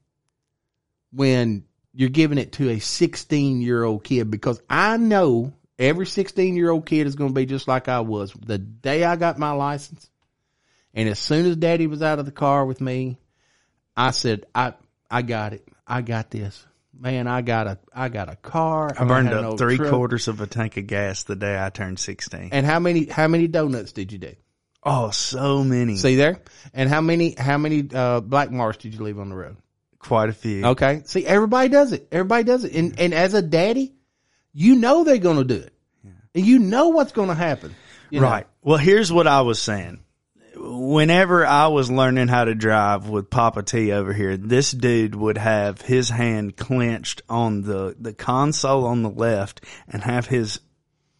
when you're giving it to a 16 year old kid because I know Every 16 year old kid is going to be just like I was. The day I got my license, and as soon as daddy was out of the car with me, I said, I, I got it. I got this. Man, I got a, I got a car.
I burned up three
truck.
quarters of a tank of gas the day I turned 16.
And how many, how many donuts did you do?
oh, so many.
See there? And how many, how many, uh, black marks did you leave on the road?
Quite a few.
Okay. See, everybody does it. Everybody does it. And, and as a daddy, you know they're going to do it. And you know what's going to happen. you know?
Right. Well, here's what I was saying. Whenever I was learning how to drive with Papa T over here, this dude would have his hand clenched on the, the console on the left and have his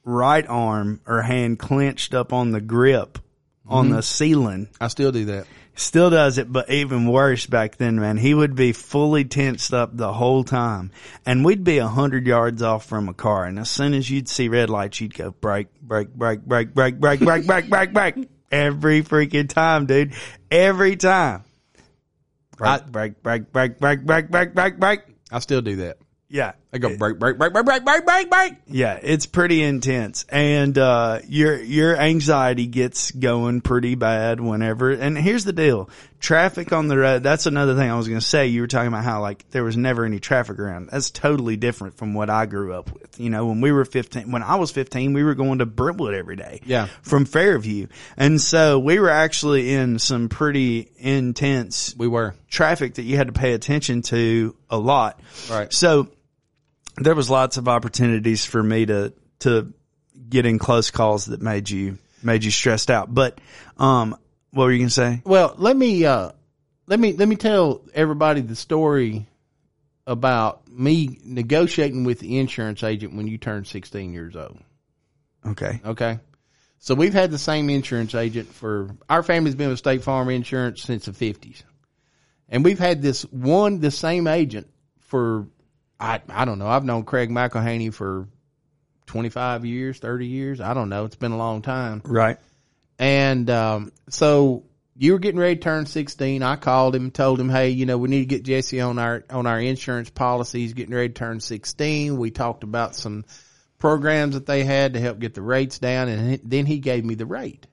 right arm or hand clenched up on the grip on mm-hmm. the ceiling.
I still do that.
Still does it, but even worse back then, man. He would be fully tensed up the whole time. And we'd be a hundred yards off from a car. And as soon as you'd see red lights, you'd go brake, brake, brake, brake, brake, brake, brake, brake, brake, brake. Every freaking time, dude. Every time.
I-
Brake, brake, brake, brake, brake, brake, brake, brake.
I still do that.
Yeah.
Go brake, brake, brake, brake, brake, brake, brake, brake.
Yeah, it's pretty intense, and uh, your your anxiety gets going pretty bad whenever. And here's the deal: traffic on the road. That's another thing I was going to say. You were talking about how like there was never any traffic around. That's totally different from what I grew up with. You know, when we were 15, when I was 15, we were going to Brentwood every day.
Yeah.
from Fairview, and so we were actually in some pretty intense
We were.
traffic that you had to pay attention to a lot.
Right.
So there was lots of opportunities for me to to get in close calls that made you made you stressed out. But um what were you gonna say?
Well, let me uh let me let me tell everybody the story about me negotiating with the insurance agent when you turn 16 years old.
Okay.
Okay. So we've had the same insurance agent for our family's been with State Farm Insurance since the 50s. And we've had this one the same agent for I I don't know. I've known Craig McElhaney for 25 years, 30 years. I don't know. It's been a long time.
Right.
And um, so you were getting ready to turn 16. I called him, told him, "Hey, you know, we need to get Jesse on our on our insurance policies. Getting ready to turn 16. We talked about some programs that they had to help get the rates down, and then he gave me the rate.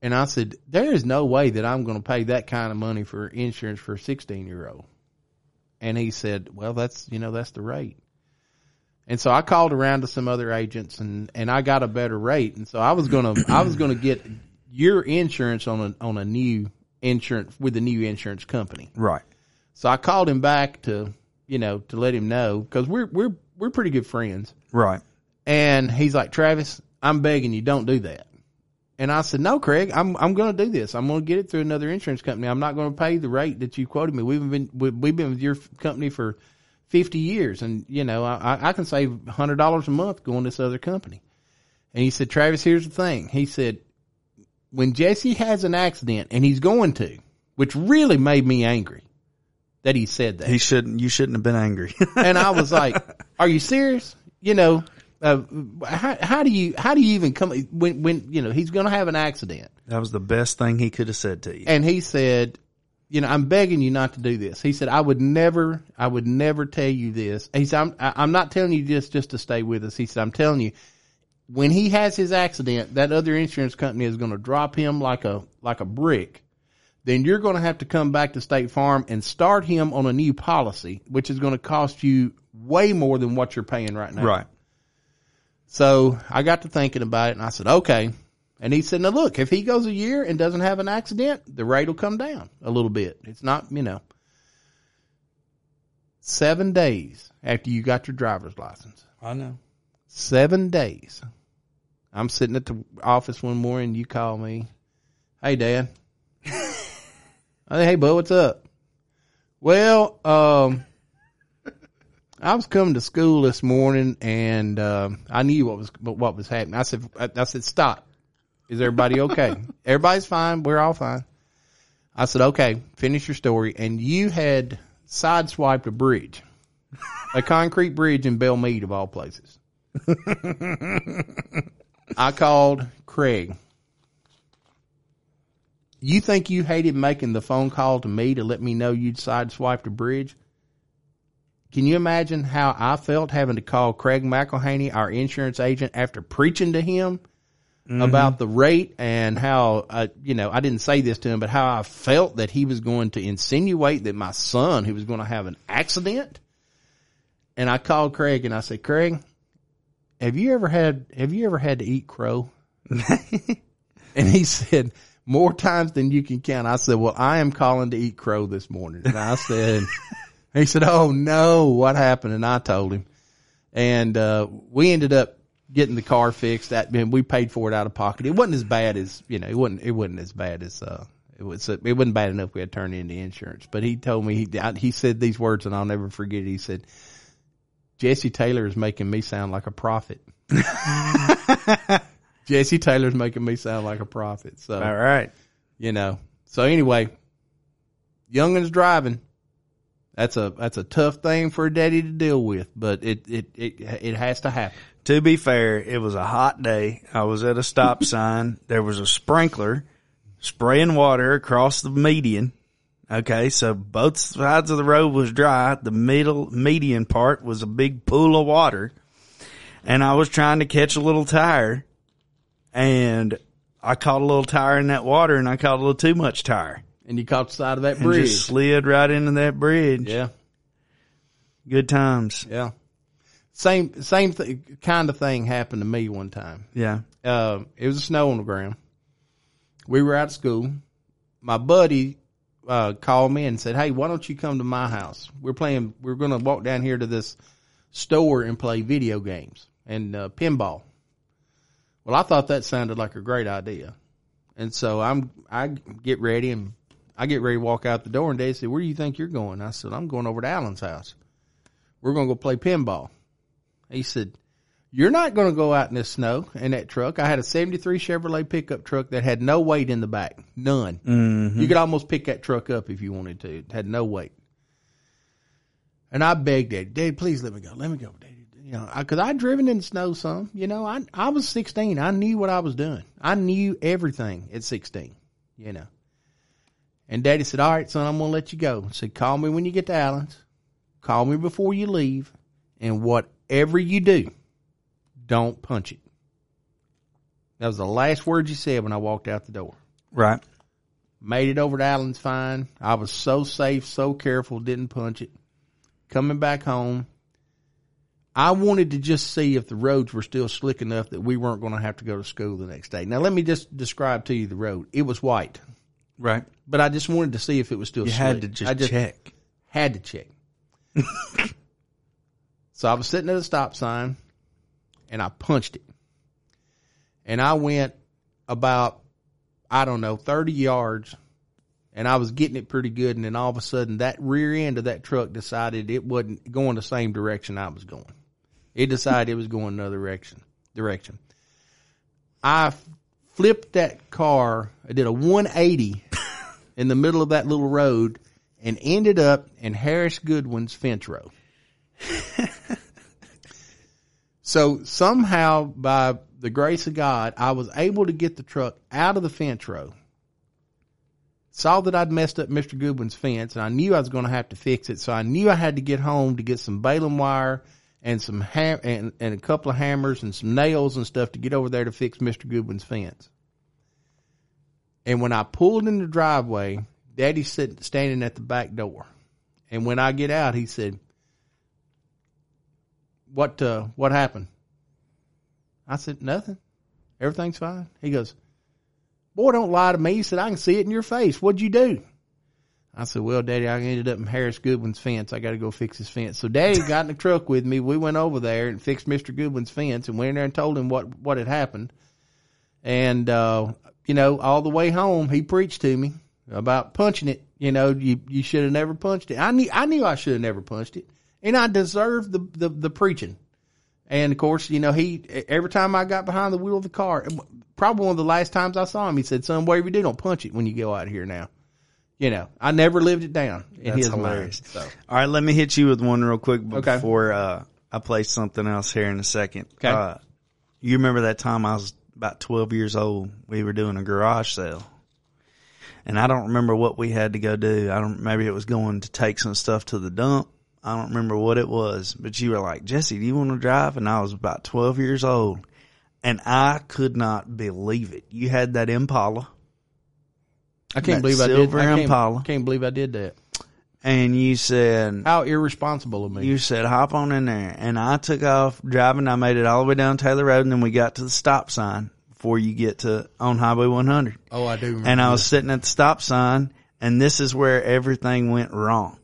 And I said, "There is no way that I'm going to pay that kind of money for insurance for a 16 year old." And he said, "Well, that's you know that's the rate." And so I called around to some other agents and, and I got a better rate. And so I was gonna I was gonna get your insurance on a on a new insurance with a new insurance company.
Right.
So I called him back to you know to let him know because we're we're we're pretty good friends.
Right.
And he's like, Travis, I'm begging you, don't do that. And I said, No, Craig, I'm I'm going to do this. I'm going to get it through another insurance company. I'm not going to pay the rate that you quoted me. We've been we- we've been with your company for 50 years, and you know I I can save hundred dollars a month going to this other company. And he said, Travis, here's the thing. He said, when Jesse has an accident, and he's going to, which really made me angry that he said that
He shouldn't you shouldn't have been angry.
and I was like, "Are you serious? You know, uh, how how do you how do you even come when when you know he's going to have an accident?"
that was the best thing he could have said to you.
And he said, "You know, I'm begging you not to do this." He said, "I would never, I would never tell you this." He said, "I'm I'm not telling you this just to stay with us." He said, "I'm telling you." When he has his accident, that other insurance company is going to drop him like a like a brick. Then you're going to have to come back to State Farm and start him on a new policy, which is going to cost you way more than what you're paying right now.
right.
So I got to thinking about it and I said, okay. And he said, now look, if he goes a year and doesn't have an accident, the rate will come down a little bit. It's not, you know, seven days after you got your driver's license,
I know.
seven days. I'm sitting at the office one morning. You call me. Hey, Dad. I say, hey, bud, what's up? Well, um, I was coming to school this morning and, um, I knew what was, what was happening. I said, I, I said, stop. Is everybody okay? Everybody's fine. We're all fine. I said, okay, finish your story. And you had sideswiped a bridge, a concrete bridge in Belle Meade of all places. I called Craig. You think you hated making the phone call to me to let me know you'd sideswiped a bridge? Can you imagine how I felt having to call Craig McElhaney, our insurance agent, after preaching to him about the rate and how, uh, you know, I didn't say this to him, but how I felt that he was going to insinuate that my son, who was going to have an accident. And I called Craig and I said, Craig, have you ever had, have you ever had to eat crow? and he said, more times than you can count. I said, well, I am calling to eat crow this morning. And I said, he said, oh no, what happened? And I told him. And, uh, we ended up getting the car fixed. That and we paid for it out of pocket. It wasn't as bad as you know. It wasn't. It wasn't as bad as uh. It was. It wasn't bad enough. We had turned it into insurance. But he told me he he said these words, and I'll never forget. It. He said, "Jesse Taylor is making me sound like a prophet." Jesse Taylor's making me sound like a prophet. So
All right.
you know. So anyway, youngins driving. That's a that's a tough thing for a daddy to deal with, but it it it it has to happen.
To be fair, it was a hot day. I was at a stop sign. There was a sprinkler spraying water across the median. Okay, so both sides of the road was dry. The middle median part was a big pool of water. And I was trying to catch a little tire and I caught a little tire in that water and I caught a little too much tire.
And you caught the side of that
And
bridge.
just slid right into that bridge.
yeah,
Good times.
yeah. Same same th- kind of thing happened to me one time.
Yeah.
uh, it was snow on the ground. We were out of school. My buddy uh, called me and said, "Hey, why don't you come to my house? We're playing. We're going to walk down here to this store and play video games and uh, pinball." Well, I thought that sounded like a great idea, and so I'm I get ready and I get ready to walk out the door. And Dave said, "Where do you think you're going?" I said, "I'm going over to Alan's house. We're going to go play pinball." He said, you're not going to go out in this snow in that truck. I had a 73 Chevrolet pickup truck that had no weight in the back. None. Mm-hmm. You could almost pick that truck up if you wanted to. It had no weight. And I begged Dad, Dad, please let me go. Let me go, Dad. You know, cause I'd driven in the snow some, you know, I, I was 16. I knew what I was doing. I knew everything at 16, you know. And Daddy said, all right, son, I'm going to let you go. I said, call me when you get to Allen's. Call me before you leave. And whatever you do, don't punch it. That was the last words you said when I walked out the door.
Right.
Made it over to Allen's fine. I was so safe, so careful, didn't punch it. Coming back home, I wanted to just see if the roads were still slick enough that we weren't going to have to go to school the next day. Now, let me just describe to you the road. It was white,
Right.
but I just wanted to see if it was still
You
slick.
had to just,
I just
check.
had to check. so I was sitting at a stop sign and I punched it. And I went about, I don't know, 30 yards and I was getting it pretty good. And then all of a sudden that rear end of that truck decided it wasn't going the same direction I was going. It decided it was going another direction, direction. I flipped that car. I did a 180 in the middle of that little road and ended up in Harris Goodwin's fence row. so somehow by the grace of God, I was able to get the truck out of the fence row. Saw that I'd messed up Mr. Goodwin's fence and I knew I was going to have to fix it. So I knew I had to get home to get some baling wire and some ham- and, and a couple of hammers and some nails and stuff to get over there to fix Mr. Goodwin's fence. And when I pulled in the driveway, Daddy's sitting, standing at the back door. And when I get out, he said, "What? Uh, what happened?" I said, "Nothing. Everything's fine." He goes, "Boy, don't lie to me." He said, "I can see it in your face. What'd you do?" I said, "Well, Daddy, I ended up in Harris Goodwin's fence. I got to go fix his fence." So Daddy got in the truck with me. We went over there and fixed Mister Goodwin's fence, and went in there and told him what what had happened. And uh, you know, all the way home, he preached to me about punching it. You know, you you should have never punched it. I knew I knew I should have never punched it, and I deserved the, the the preaching. And of course, you know, he every time I got behind the wheel of the car, probably one of the last times I saw him, he said, "Son, whatever you do, don't punch it when you go out here now." You know, I never lived it down in
That's
his
hilarious.
mind. So
All right, let me hit you with one real quick
Okay.
before uh, I play something else here in a second.
Okay.
Uh, you remember that time I was about 12 years old? We were doing a garage sale. And I don't remember what we had to go do. I don't, maybe it was going to take some stuff to the dump. I don't remember what it was, but you were like, Jesse, do you want to drive? And I was about 12 years old and I could not believe it. You had that Impala
I can't believe I did.
silver
I can't,
Impala.
can't believe I did that.
and you said,
How irresponsible of me.
you said hop on in there and I took off driving. I made it all the way down Taylor Road and then we got to the stop sign before you get to on Highway 100.
oh, I do. Remember
and I was sitting at the stop sign, and this is where everything went wrong.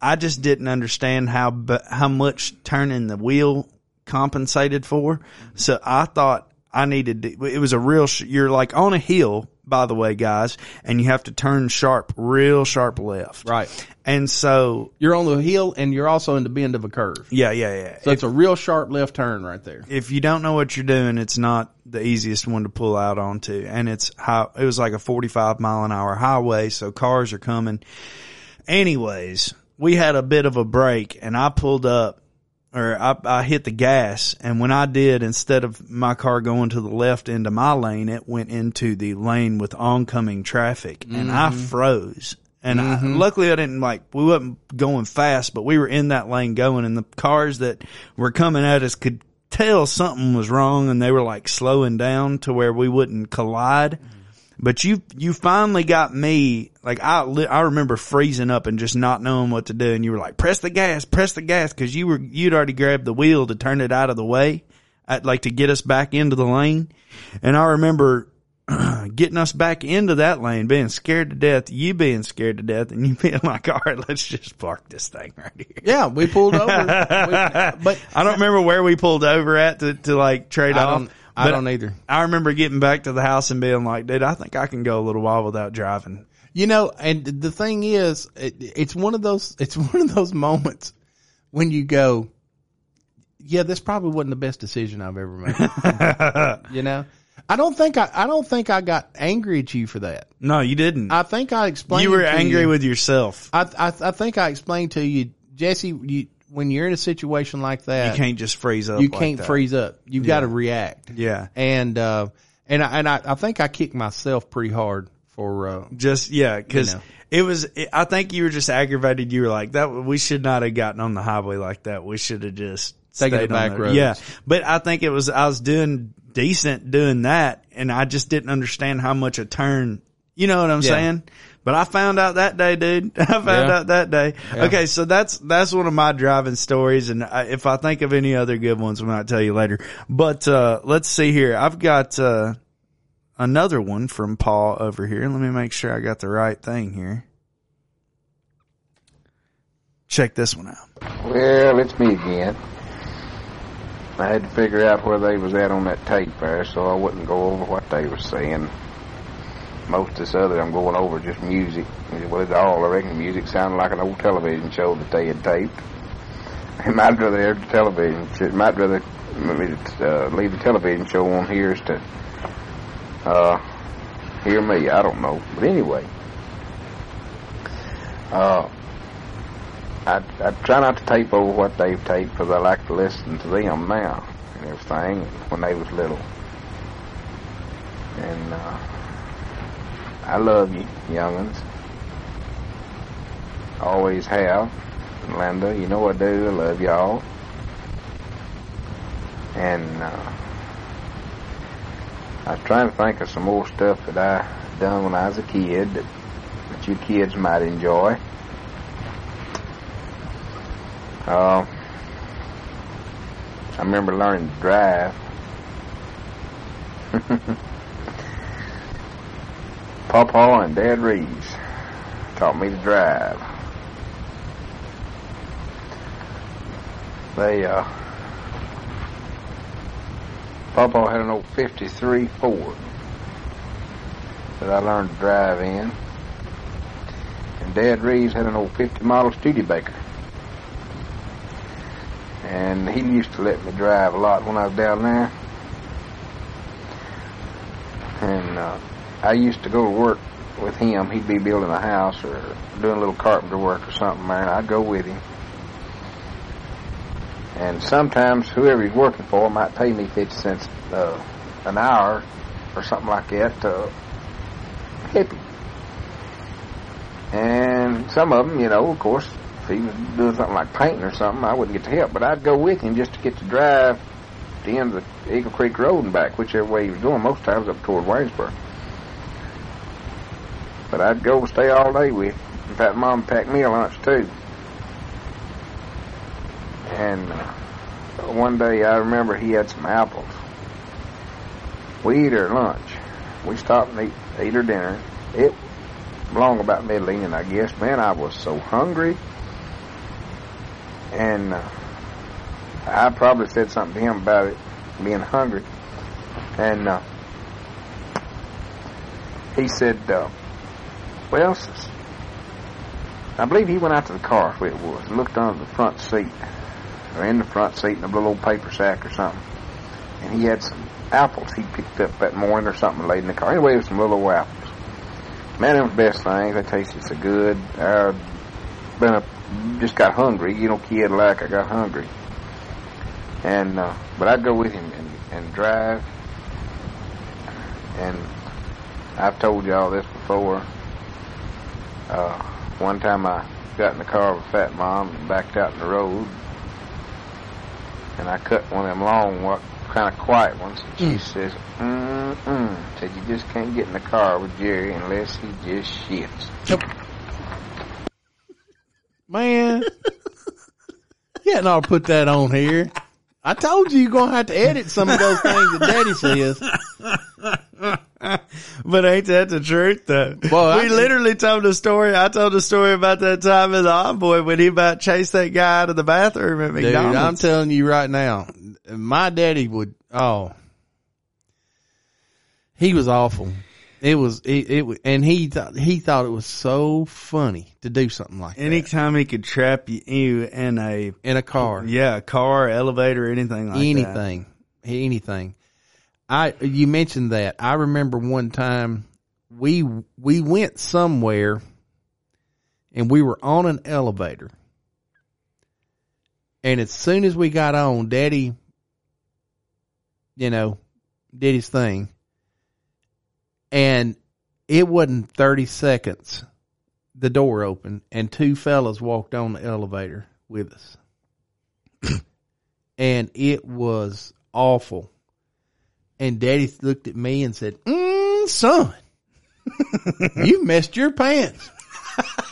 I just didn't understand how bu- how much turning the wheel compensated for. So I thought I needed. To, it was a real. Sh- you're like on a hill, by the way, guys, and you have to turn sharp, real sharp left.
right.
And so,
You're on the hill and you're also in the bend of a curve.
yeah, yeah, yeah.
So it's a real sharp left turn right there.
if you don't know what you're doing, it's not the easiest one to pull out onto. And it's how it was like a 45 mile an hour highway, so cars are coming. Anyways, we had a bit of a break, and I pulled up, or I, I hit the gas, and when I did, instead of my car going to the left into my lane, it went into the lane with oncoming traffic, and I mm-hmm. froze. And I, mm-hmm. luckily I didn't like, we wasn't going fast, but we were in that lane going and the cars that were coming at us could tell something was wrong and they were like slowing down to where we wouldn't collide. Mm-hmm. But you, you finally got me, like I, I remember freezing up and just not knowing what to do. And you were like, press the gas, press the gas. Cause you were, you'd already grabbed the wheel to turn it out of the way, at, like to get us back into the lane. And I remember getting us back into that lane, being scared to death, you being scared to death, and you being like, all right, let's just park this thing right here.
Yeah, we pulled over. We- but
I don't remember where we pulled over at to, to like trade
I
off.
I
but
don't either.
I remember getting back to the house and being like, dude, I think I can go a little while without driving.
You know, and the thing is, it, it's one of those, it's one of those moments when you go, yeah, this probably wasn't the best decision I've ever made. you know, I don't think I, I don't think I got angry at you for that.
No, you didn't.
I think I explained.
you were angry
you-
with yourself.
I, I, I think I explained to you, Jesse. You, when you're in a situation like that,
You can't just freeze up.
you
like
can't
that.
freeze up. You've got to react.
Yeah.
And uh, and I, and I, I think I kicked myself pretty hard for uh,
Just, yeah, because
You know.
it was, it, I think you were just aggravated. You were like, that, we should not have gotten on the highway like that. We should have just
Taken the
stayed
back roads.
Yeah. But I think it was, I was doing decent doing that and I just didn't understand how much a turn, you know what I'm
Yeah.
saying? But I found out that day, dude. I found
Yeah.
out that day.
Yeah.
Okay. So that's, that's one of my driving stories. And I, if I think of any other good ones, I might tell you later. But, uh, let's see here. I've got, uh, another one from Paul over here. Let me make sure I got the right thing here. Check this one out.
Well, it's me again. I had to figure out where they was at on that tape there, so I wouldn't go over what they were saying. Most of this other, I'm going over just music. Well, it's all, I reckon music sounded like an old television show that they had taped. I might rather hear the television. It might rather uh, leave the television show on here as to uh, hear me. I don't know, but anyway. Uh, I, I try not to tape over what they've taped because I like to listen to them now and everything when they was little. And uh, I love you, young'uns. Always have. Linda, you know I do. I love y'all. And uh, I was trying to think of some more stuff that I done when I was a kid that, that you kids might enjoy. Uh, I remember learning to drive. Papa and Dad Reeves taught me to drive. They, uh, Papa had an old 53 Ford that I learned to drive in. And Dad Reeves had an old 50 model Studebaker and he used to let me drive a lot when I was down there. And uh, I used to go to work with him. He'd be building a house or doing a little carpenter work or something and I'd go with him. And sometimes whoever he's working for might pay me 50 cents uh, an hour or something like that to help him. And some of them, you know, of course, if he was doing something like painting or something, I wouldn't get to help. But I'd go with him just to get to drive the end of the Eagle Creek Road and back, whichever way he was going. Most times up toward Waynesboro. But I'd go and stay all day with. In fact, Mom packed me a lunch too. And uh, one day I remember he had some apples. We eat our lunch. We stopped and eat, ate our dinner. It long about middle evening, I guess. Man, I was so hungry. And uh, I probably said something to him about it, being hungry. And uh, he said, uh, well, I believe he went out to the car, where it was, looked under the front seat, or in the front seat in a little old paper sack or something. And he had some apples he picked up that morning or something laid in the car. Anyway, it was some little old apples. Man, them the best things. They tasted so good. I been a, just got hungry. You know, kid like I got hungry. And uh, but I'd go with him and, and drive. And I've told you all this before. Uh, one time I got in the car with Fat Mom and backed out in the road, and I cut one of them long, what kind of quiet ones. And she says, "Mm-mm," said you just can't get in the car with Jerry unless he just shits. Yep.
Man. you hadn't ought to put that on here. I told you you're going to have to edit some of those things that Daddy says.
But ain't that the truth though?
Well,
we
I-
literally told a story. I told a story about that time in the envoy when he about chased that guy out of the bathroom at
Dude, I'm telling you right now, my daddy would, oh, he was awful. It was, it, it and he thought, he thought it was so funny to do something like that
Anytime he could trap you, in a
in a car.
yeah a car, elevator, anything like that.
anything, anything. I you mentioned that. I remember one time we we went somewhere and we were on an elevator. And as soon as we got on, Daddy, you know, did his thing. And it wasn't 30 seconds. The door opened and two fellas walked on the elevator with us. and it was awful. And Daddy looked at me and said, mm, "Son, you messed your pants."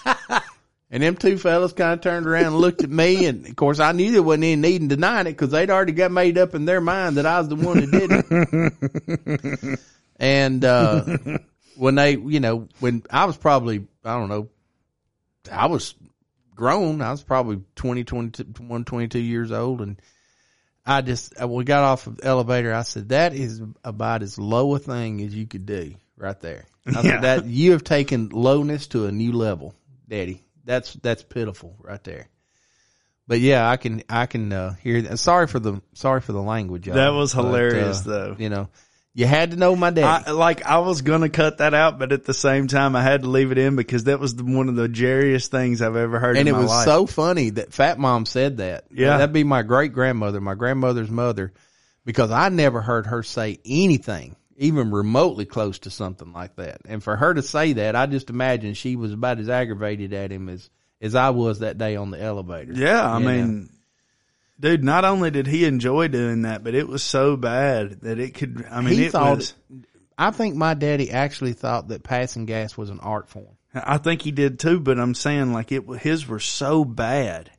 and them two fellas kind of turned around and looked at me, and of course I knew there wasn't any need in denying it because they'd already got made up in their mind that I was the one that did it. and uh, when they, you know, when I was probably, I don't know, I was grown. I was probably 20, 21, 22 years old, and I just we got off of the elevator. I said that is about as low a thing as you could do right there. I
Yeah.
said that you have taken lowness to a new level, Daddy. That's that's pitiful right there. But yeah, I can I can uh, hear that. Sorry for the sorry for the language. y'all.
That was
But,
hilarious,
uh,
though.
You know, you had to know my dad.
I, like I was gonna cut that out, but at the same time, I had to leave it in because that was the, one of the jerriest things I've ever heard.
and it was
life.
so funny that Fat Mom said that.
Yeah.
that'd be my great grandmother, my grandmother's mother, because I never heard her say anything even remotely close to something like that. And for her to say that, I just imagine she was about as aggravated at him as as I was that day on the elevator.
Yeah, I
know?
Dude, not only did he enjoy doing that, but it was so bad that it could. I mean,
he
it
thought.
was.
I think my daddy actually thought that passing gas was an art form.
I think he did too, but I'm saying like it. His were so bad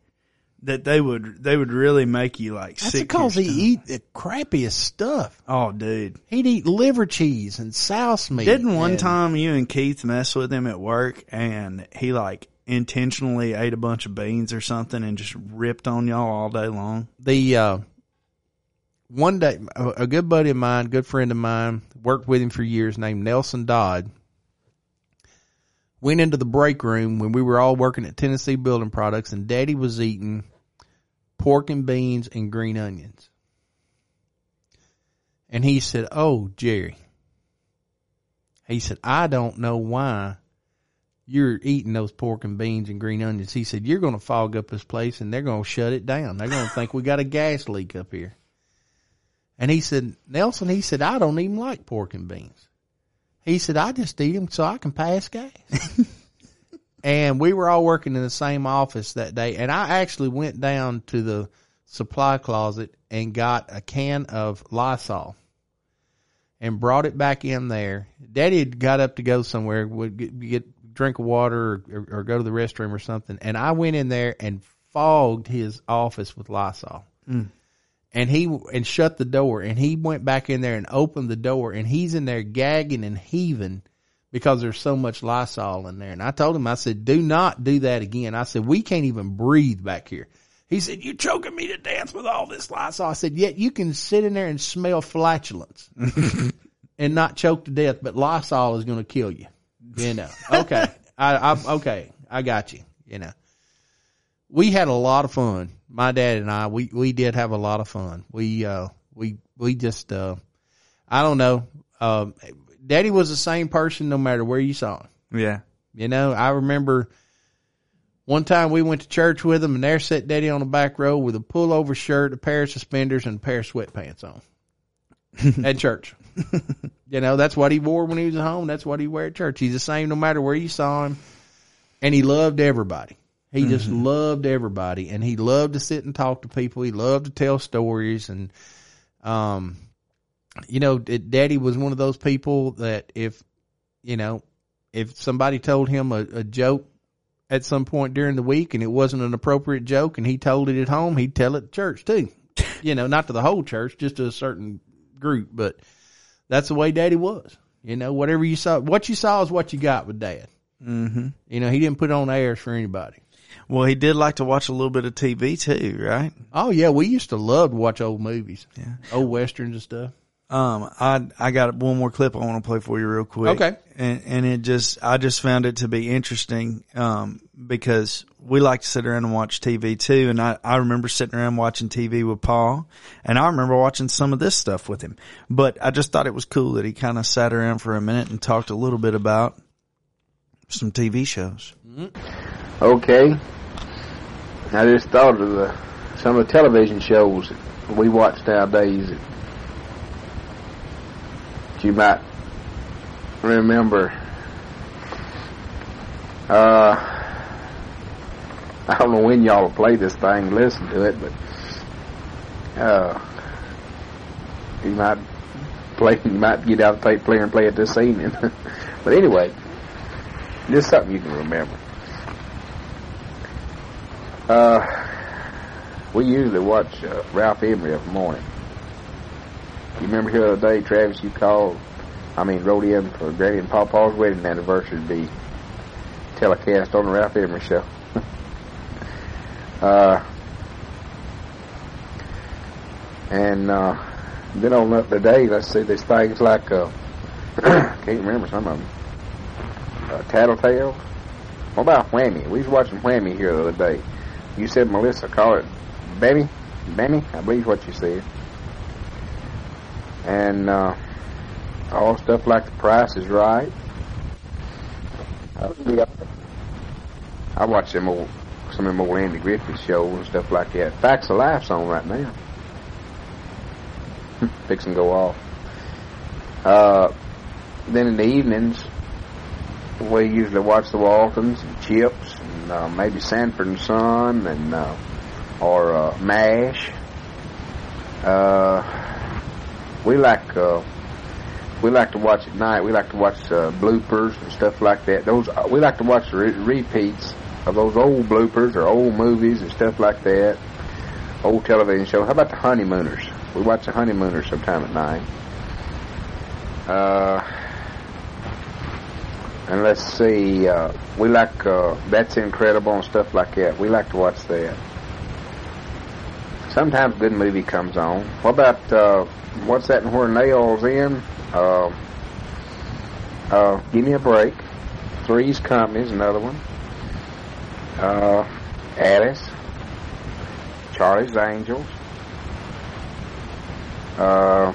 that they would they would really make you like
That's
sick.
because he eat the crappiest stuff.
Oh, dude.
He'd eat liver cheese and souse meat.
Didn't one
and-
time you and Keith mess with him at work and he like intentionally ate a bunch of beans or something and just ripped on y'all all day long?
the uh, one day a good buddy of mine, good friend of mine, worked with him for years, named Nelson Dodd. Went into the break room when we were all working at Tennessee Building Products, and Daddy was eating pork and beans and green onions. And he said, "Oh, Jerry," he said, "I don't know why." You're eating those pork and beans and green onions. He said, You're going to fog up this place and they're going to shut it down. They're going to think we got a gas leak up here. And he said, Nelson, he said, I don't even like pork and beans. He said, I just eat them so I can pass gas. and we were all working in the same office that day. And I actually went down to the supply closet and got a can of Lysol and brought it back in there. Daddy had got up to go somewhere, would get, get drink of water or, or, go to the restroom or something. And I went in there and fogged his office with Lysol. Mm. And he, and shut the door and he went back in there and opened the door and he's in there gagging and heaving because there's so much Lysol in there. And I told him, I said, do not do that again. I said, we can't even breathe back here. He said, you're choking me to death with all this Lysol. I said, yet you can sit in there and smell flatulence and not choke to death, but Lysol is going to kill you. You know, okay. I, I, okay. I got you. You know, we had a lot of fun. My dad and I, we, we did have a lot of fun. We, uh, we, we just, uh, I don't know. Um, Daddy was the same person no matter where you saw him.
Yeah.
You know, I remember one time we went to church with him and there sat Daddy on the back row with a pullover shirt, a pair of suspenders, and a pair of sweatpants on at church. you know, that's what he wore when he was at home. That's what he wore at church. He's the same no matter where you saw him. And he loved everybody. He mm-hmm. just loved everybody and he loved to sit and talk to people. He loved to tell stories and, um, you know, daddy was one of those people that if, you know, if somebody told him a, a joke at some point during the week and it wasn't an appropriate joke and he told it at home, he'd tell it at church too. you know, not to the whole church, just to a certain group, but that's the way daddy was. You know, whatever you saw, what you saw is what you got with dad.
Mm-hmm.
You know, he didn't put on airs for anybody.
Well, he did like to watch a little bit of TV too, right?
Oh yeah, we used to love to watch old movies, yeah, old westerns and stuff.
Um, I I got one more clip I want to play for you real quick.
Okay.
And and it just I just found it to be interesting um because we like to sit around and watch TV too and I I remember sitting around watching TV with Paul and I remember watching some of this stuff with him. But I just thought it was cool that he kind of sat around for a minute and talked a little bit about some TV shows.
Okay. I just thought of the some of the television shows that we watch nowadays that you might remember. Uh, I don't know when y'all will play this thing, listen to it, but uh, you might play, you might get out the tape player and play it this evening. but anyway, is something you can remember. Uh, we usually watch uh, Ralph Emery every morning. You remember the other day, Travis, you called, I mean, wrote in for Granny and Papa's wedding anniversary to be telecast on the Ralph Emery show. Uh, and uh, then on up day, let's see, there's things like, uh, can't remember some of them, uh, Tattletales. What about Whammy? We was watching Whammy here the other day. You said Melissa call it Benny? Benny? I believe what you said and uh, all stuff like the price is right. I watch them old, some of them old Andy Griffith shows and stuff like that. Facts of Life's on right now. Fix and go off. Uh, then in the evenings, we usually watch the Waltons and Chips and uh, maybe Sanford and Son and uh, or uh, Mash. Uh, we like uh, we like to watch at night. We like to watch uh, bloopers and stuff like that. Those we like to watch the re- repeats of those old bloopers or old movies and stuff like that. Old television show. How about the Honeymooners? We watch the Honeymooners sometime at night. Uh, and let's see, uh, we like uh, That's Incredible and stuff like that. We like to watch that. Sometimes a good movie comes on. What about uh, what's that and where nails in? Uh, uh, give me a break. Three's Company's another one. Uh, Alice. Charlie's Angels. Uh,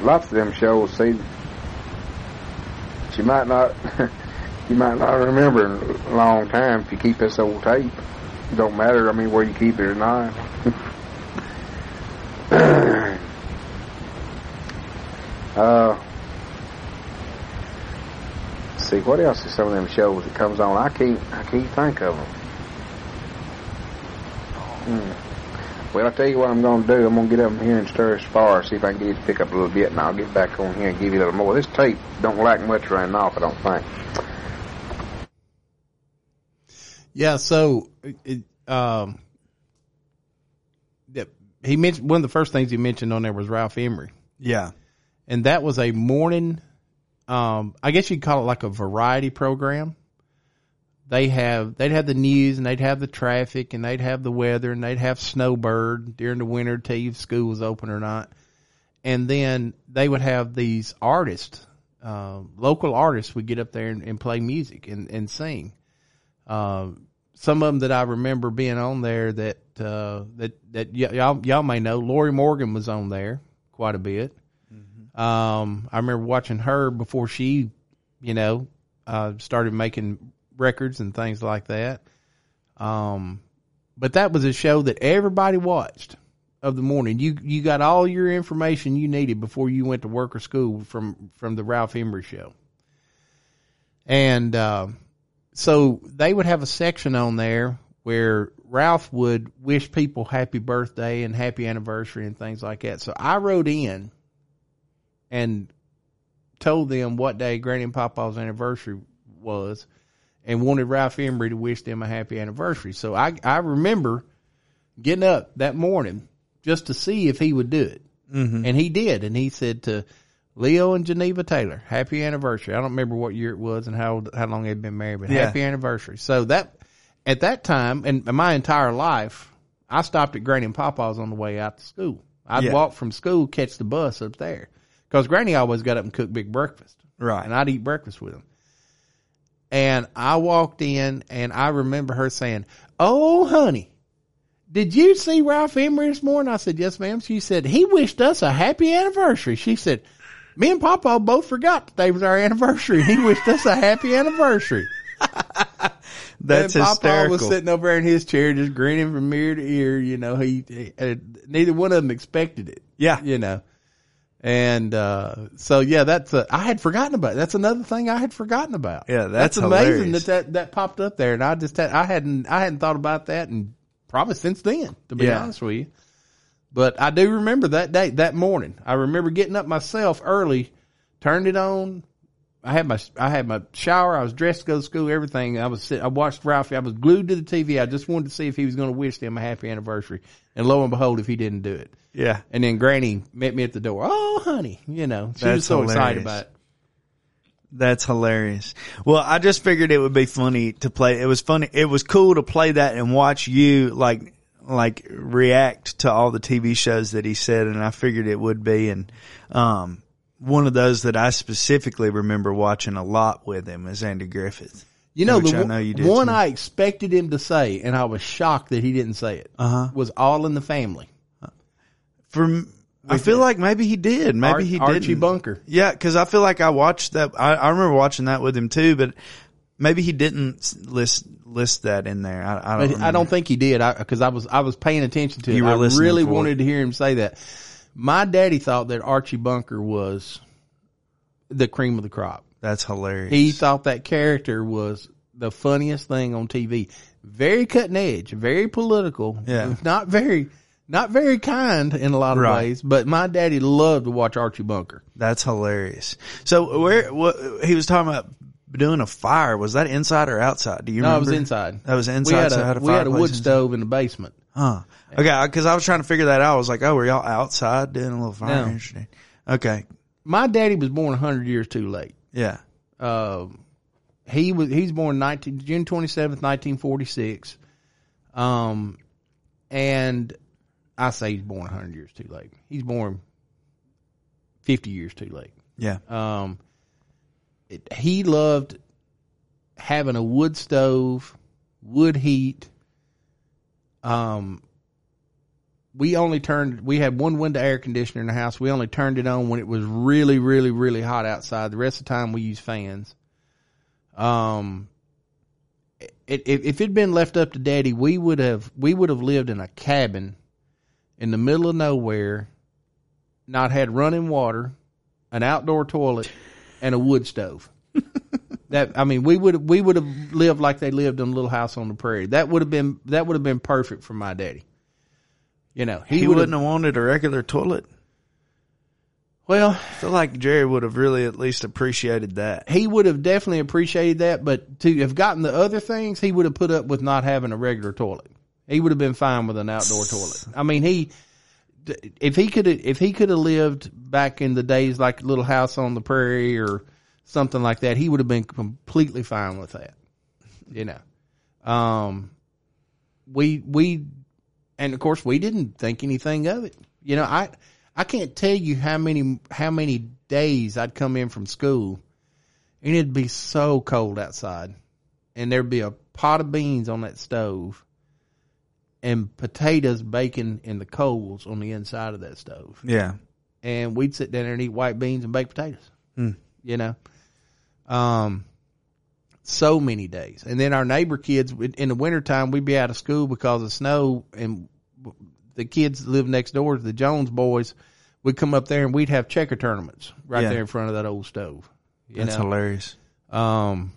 lots of them shows. See, you might not, you might not remember in a long time if you keep this old tape. It don't matter. I mean, where you keep it or not. uh, see what else is some of them shows that comes on? I can't, I can't think of them. Hmm. Well, I tell you what I'm going to do. I'm going to get up here and stir as far, see if I can get you to pick up a little bit, and I'll get back on here and give you a little more. This tape don't lack much running off, I don't think.
Yeah, so it, um, he mentioned one of the first things he mentioned on there was Ralph Emery,
Yeah.
and that was a morning. Um, I guess you'd call it like a variety program. They have they'd have the news and they'd have the traffic and they'd have the weather and they'd have Snowbird during the winter see if school was open or not, and then they would have these artists, uh, local artists would get up there and, and play music and, and sing. Uh, some of them that I remember being on there that uh, that that y- y'all y'all may know. Lorrie Morgan was on there quite a bit. Um, I remember watching her before she, you know, uh, started making records and things like that. Um, but that was a show that everybody watched of the morning. You you got all your information you needed before you went to work or school from from the Ralph Emery show. And uh, so they would have a section on there where Ralph would wish people happy birthday and happy anniversary and things like that. So I wrote in and told them what day Granny and Papa's anniversary was and wanted Ralph Emery to wish them a happy anniversary. So I I remember getting up that morning just to see if he would do it. Mm-hmm. And he did. And he said to Leo and Geneva Taylor, happy anniversary. I don't remember what year it was and how how long they'd been married, but
Yeah.
happy anniversary. So that at that time and my entire life, I stopped at Granny and Papa's on the way out to school. I'd
Yeah.
walk from school, catch the bus up there. Cause Granny always got up and cooked big breakfast.
Right.
And I'd eat breakfast with him. And I walked in and I remember her saying, Oh, honey, did you see Ralph Emery this morning? I said, Yes, ma'am. She said, He wished us a happy anniversary. She said, Me and Papa both forgot today was our anniversary. He wished us a happy anniversary.
That's
and Papa
hysterical.
was sitting over there in his chair, just grinning from ear to ear. You know, he, he uh, neither one of them expected it.
Yeah.
you know, and uh, so yeah, that's a, I had forgotten about. It. That's another thing I had forgotten about.
Yeah, that's
amazing
hilarious.
that, that that popped up there, and I just had, I hadn't I hadn't thought about that, and probably since then, to be
Yeah.
honest with you. But I do remember that day, that morning. I remember getting up myself early, turned it on. I had my I had my shower. I was dressed to go to school. Everything. I was sit, I watched Ralphie. I was glued to the TV. I just wanted to see if he was going to wish them a happy anniversary. And lo and behold, if he didn't do it,
yeah.
and then Granny met me at the door. Oh, honey, you know she was
That's
so excited about it.
That's hilarious. Well, I just figured it would be funny to play. It was funny. It was cool to play that and watch you like like react to all the TV shows that he said, and I figured it would be. And um, one of those that I specifically remember watching a lot with him is Andy Griffith.
You know,
Which
the
I know you
one
too.
I expected him to say, and I was shocked that he didn't say it,
Uh-huh.
was All in the Family.
From I feel like maybe he did. Maybe
Ar-
he
Archie
didn't.
Bunker.
Yeah, because I feel like I watched that. I, I remember watching that with him too, but maybe he didn't list list that in there. I, I don't.
But I don't think he did because I, was I was paying attention to it.
You were
I really
for it.
wanted to hear him say that. My daddy thought that Archie Bunker was the cream of the crop.
That's hilarious.
He thought that character was the funniest thing on TV. Very cutting edge, very political.
Yeah.
Not very not very kind in a lot of
Right.
ways, but my daddy loved to watch Archie Bunker.
That's hilarious. So where what he was talking about doing a fire was that inside or outside? Do you remember?
No, it was inside.
That was
We
inside.
had
so
a,
had a
we had a wood stove in the basement.
Huh. Okay, because I was trying to figure that out. I was like, oh, were y'all outside doing a little fire?
No.
Interesting. Okay.
My daddy was born hundred years too late.
Yeah.
Um, he was he's born 19 June 27th, 1946. Um, and I say he's born 100 years too late. He's born 50 years too late.
Yeah.
Um, it, he loved having a wood stove, wood heat. Um, we only turned, we had one window air conditioner in the house. We only turned it on when it was really, really, really hot outside. The rest of the time we used fans. Um, it, if, if it'd been left up to daddy, we would have, we would have lived in a cabin in the middle of nowhere, not had running water, an outdoor toilet, and a wood stove. That I mean, we would we would have lived like they lived in a little house on the prairie. That would have been that would have been perfect for my daddy. You know,
He,
he, would
wouldn't
have
wanted a regular toilet.
Well,
I feel like Jerry would have really at least appreciated that.
he would have definitely appreciated that, but to have gotten the other things, he would have put up with not having a regular toilet. He would have been fine with an outdoor toilet. I mean, he if he could if he could have lived back in the days like Little House on the Prairie or something like that, he would have been completely fine with that. You know, um, we we and of course we didn't think anything of it. You know, I I can't tell you how many how many days I'd come in from school and it'd be so cold outside and there'd be a pot of beans on that stove and potatoes baking in the coals on the inside of that stove
Yeah.
and we'd sit down there and eat white beans and baked potatoes.
Mm.
You know, um, so many days. And then our neighbor kids in the wintertime, we'd be out of school because of snow and the kids that live next door to the Jones boys We'd come up there and we'd have checker tournaments right
Yeah.
there in front of that old stove.
That's
know,
hilarious.
um,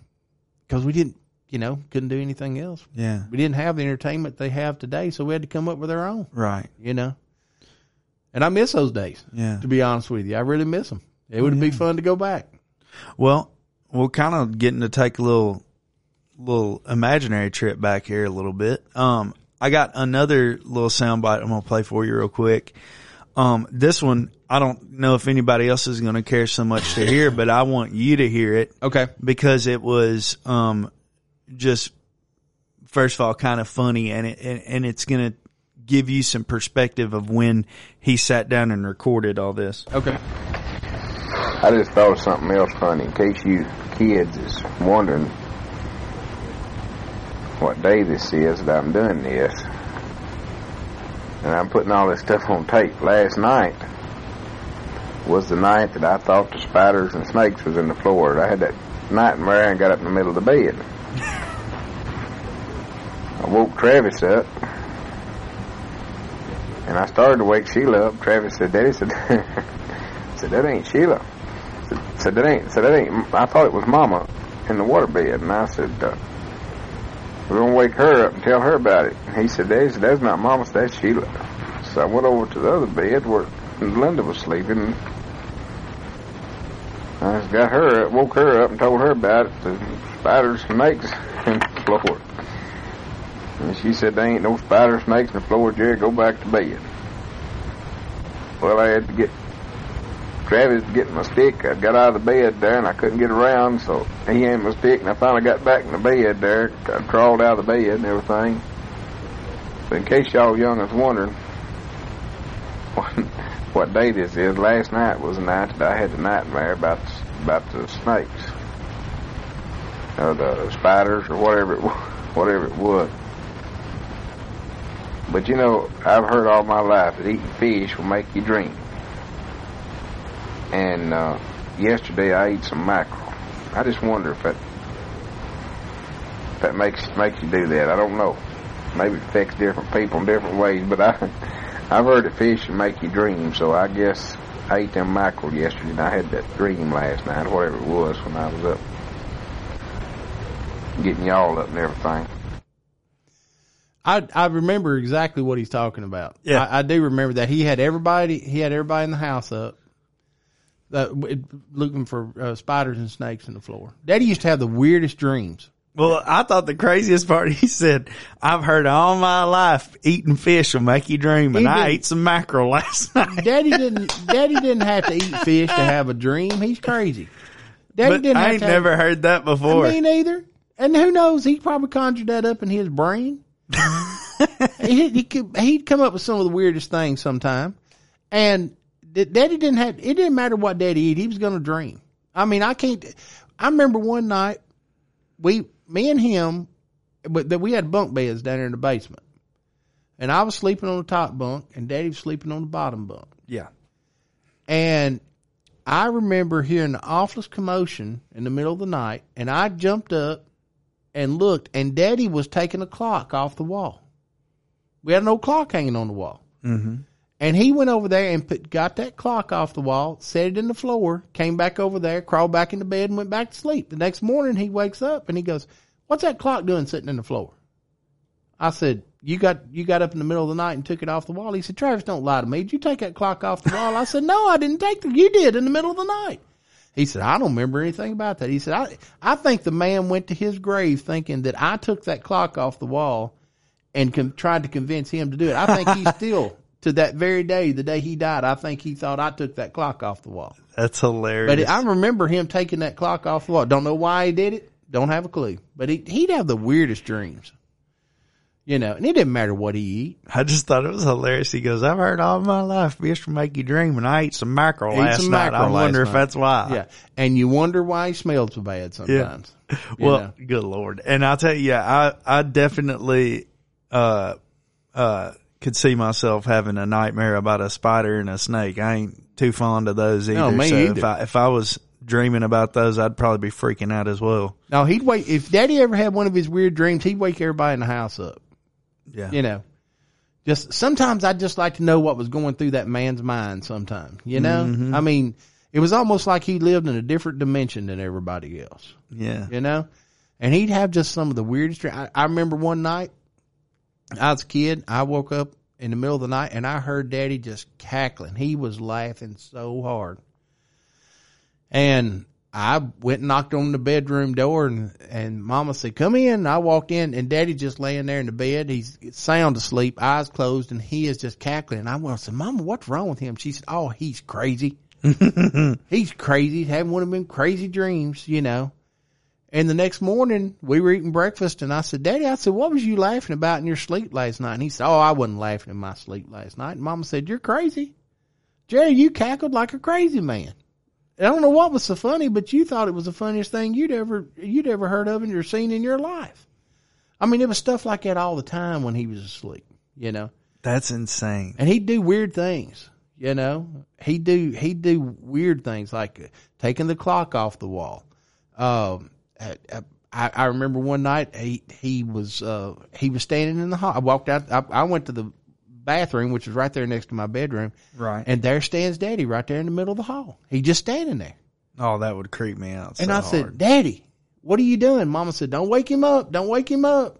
cause we didn't, you know, couldn't do anything else.
Yeah.
We didn't have the entertainment they have today. So we had to come up with our own,
Right.
you know, and I miss those days
Yeah.
to be honest with you. I really miss them. It would be fun to go back.
Well, we're kind of getting to take a little, little imaginary trip back here a little bit. Um, I got another little soundbite I'm gonna play for you real quick. Um, this one I don't know if anybody else is gonna care so much to hear, but I want you to hear it
Okay.
because it was um, just first of all kind of funny, and it and, and it's gonna give you some perspective of when he sat down and recorded all this.
Okay.
I just thought of something else funny in case you kids is wondering what day this is that I'm doing this. And I'm putting all this stuff on tape. Last night was the night that I thought the spiders and snakes was in the floor. I had that nightmare and got up in the middle of the bed. I woke Travis up. And I started to wake Sheila up. Travis said, Daddy said, said that ain't Sheila. Said, said that ain't, said that ain't, I thought it was Mama in the waterbed. And I said, uh, we're going to wake her up and tell her about it. And he said, Daddy said, that's not Mama, that's Sheila. So I went over to the other bed where Linda was sleeping. I just got her up, woke her up and told her about it. The spiders, snakes in the floor. And she said, there ain't no spider, snakes in the floor, Jerry, go back to bed. Well, I had to get Travis to get my stick. I got out of the bed there and I couldn't get around, so he had my stick and I finally got back in the bed there. I crawled out of the bed and everything. But in case y'all young is wondering what, day this is, last night was the night that I had the nightmare about about the snakes or the spiders or whatever it whatever it was. But you know, I've heard all my life that eating fish will make you dream. And uh, yesterday I ate some mackerel. I just wonder if that if that makes makes you do that. I don't know. Maybe it affects different people in different ways, but I I've heard that fish will make you dream. So I guess I ate them mackerel yesterday, and I had that dream last night, whatever it was, when I was up getting y'all up and everything.
I I remember exactly what he's talking about.
Yeah.
I, I do remember that he had everybody he had everybody in the house up, uh, looking for uh, spiders and snakes in the floor. Daddy used to have the weirdest dreams.
Well, I thought the craziest part, he said, I've heard all my life eating fish will make you dream. And
He
I
did.
ate some mackerel last night.
Daddy didn't Daddy didn't have to eat fish to have a dream. He's crazy. Daddy
But
didn't
I
have
ain't
to have-
never heard that before.
Me neither. And who knows? He probably conjured that up in his brain. he, he could, he'd come up with some of the weirdest things sometime. And Daddy didn't have. It didn't matter what Daddy eat. He was going to dream. I mean, I can't. I remember one night we, me and him, but that we had bunk beds down there in the basement, and I was sleeping on the top bunk, and Daddy was sleeping on the bottom bunk.
yeah.
And I remember hearing the awfulest commotion in the middle of the night, and I jumped up and looked, and Daddy was taking a clock off the wall. We had an old clock hanging on the wall.
Mm-hmm.
And he went over there and put, got that clock off the wall, set it in the floor, came back over there, crawled back into bed and went back to sleep. The next morning he wakes up and he goes, what's that clock doing sitting in the floor? I said, you got, you got up in the middle of the night and took it off the wall. He said, Travis, don't lie to me. Did you take that clock off the wall? I said, no, I didn't take it. You did in the middle of the night. He said, I don't remember anything about that. He said, I, I think the man went to his grave thinking that I took that clock off the wall and tried to convince him to do it. I think he still, to that very day, the day he died, I think he thought I took that clock off the wall.
That's hilarious.
But I remember him taking that clock off the wall. Don't know why he did it. Don't have a clue. But he, he'd have the weirdest dreams. You know, and it didn't matter what he eat.
I just thought it was hilarious. He goes, I've heard all my life fish will make you dream, and I ate some mackerel
Ate
last
some
night. I
mackerel last
wonder if
night.
that's why.
Yeah. And you wonder why he smelled so bad sometimes. You
Well,
know?
good lord. And I'll tell you, I, I definitely, uh, uh, could see myself having a nightmare about a spider and a snake. I ain't too fond of those either.
No, me
so
either.
if I, if I was dreaming about those, I'd probably be freaking out as well.
No, he'd wake, if daddy ever had one of his weird dreams, he'd wake everybody in the house up.
Yeah.
you know just sometimes i'd just like to know what was going through that man's mind sometimes you know
Mm-hmm.
i mean it was almost like he lived in a different dimension than everybody else
Yeah.
you know and he'd have just some of the weirdest I, I remember one night i was a kid i woke up in the middle of the night and i heard daddy just cackling he was laughing so hard and I went and knocked on the bedroom door and, and mama said, come in. I walked in and daddy just laying there in the bed. He's sound asleep, eyes closed, and he is just cackling. And I went, I said, mama, what's wrong with him? She said, oh, he's crazy. he's crazy. He's having one of them crazy dreams, you know. And the next morning we were eating breakfast and I said, daddy, I said, what was you laughing about in your sleep last night? And he said, oh, I wasn't laughing in my sleep last night. And mama said, you're crazy. Jerry, you cackled like a crazy man. I don't know what was so funny, but you thought it was the funniest thing you'd ever you'd ever heard of and you're seen in your life. I mean, it was stuff like that all the time when he was asleep, you know.
That's insane.
And he'd do weird things, you know. He'd do he'd do weird things like taking the clock off the wall. Um, I, I remember one night he he was uh, he was standing in the hall. I walked out. I, I went to the bathroom, which was right there next to my bedroom,
Right.
and there stands Daddy right there in the middle of the hall. He just standing there.
Oh, that would creep me out.
And
so
I said,
hard.
Daddy, what are you doing? Mama said, Don't wake him up. Don't wake him up.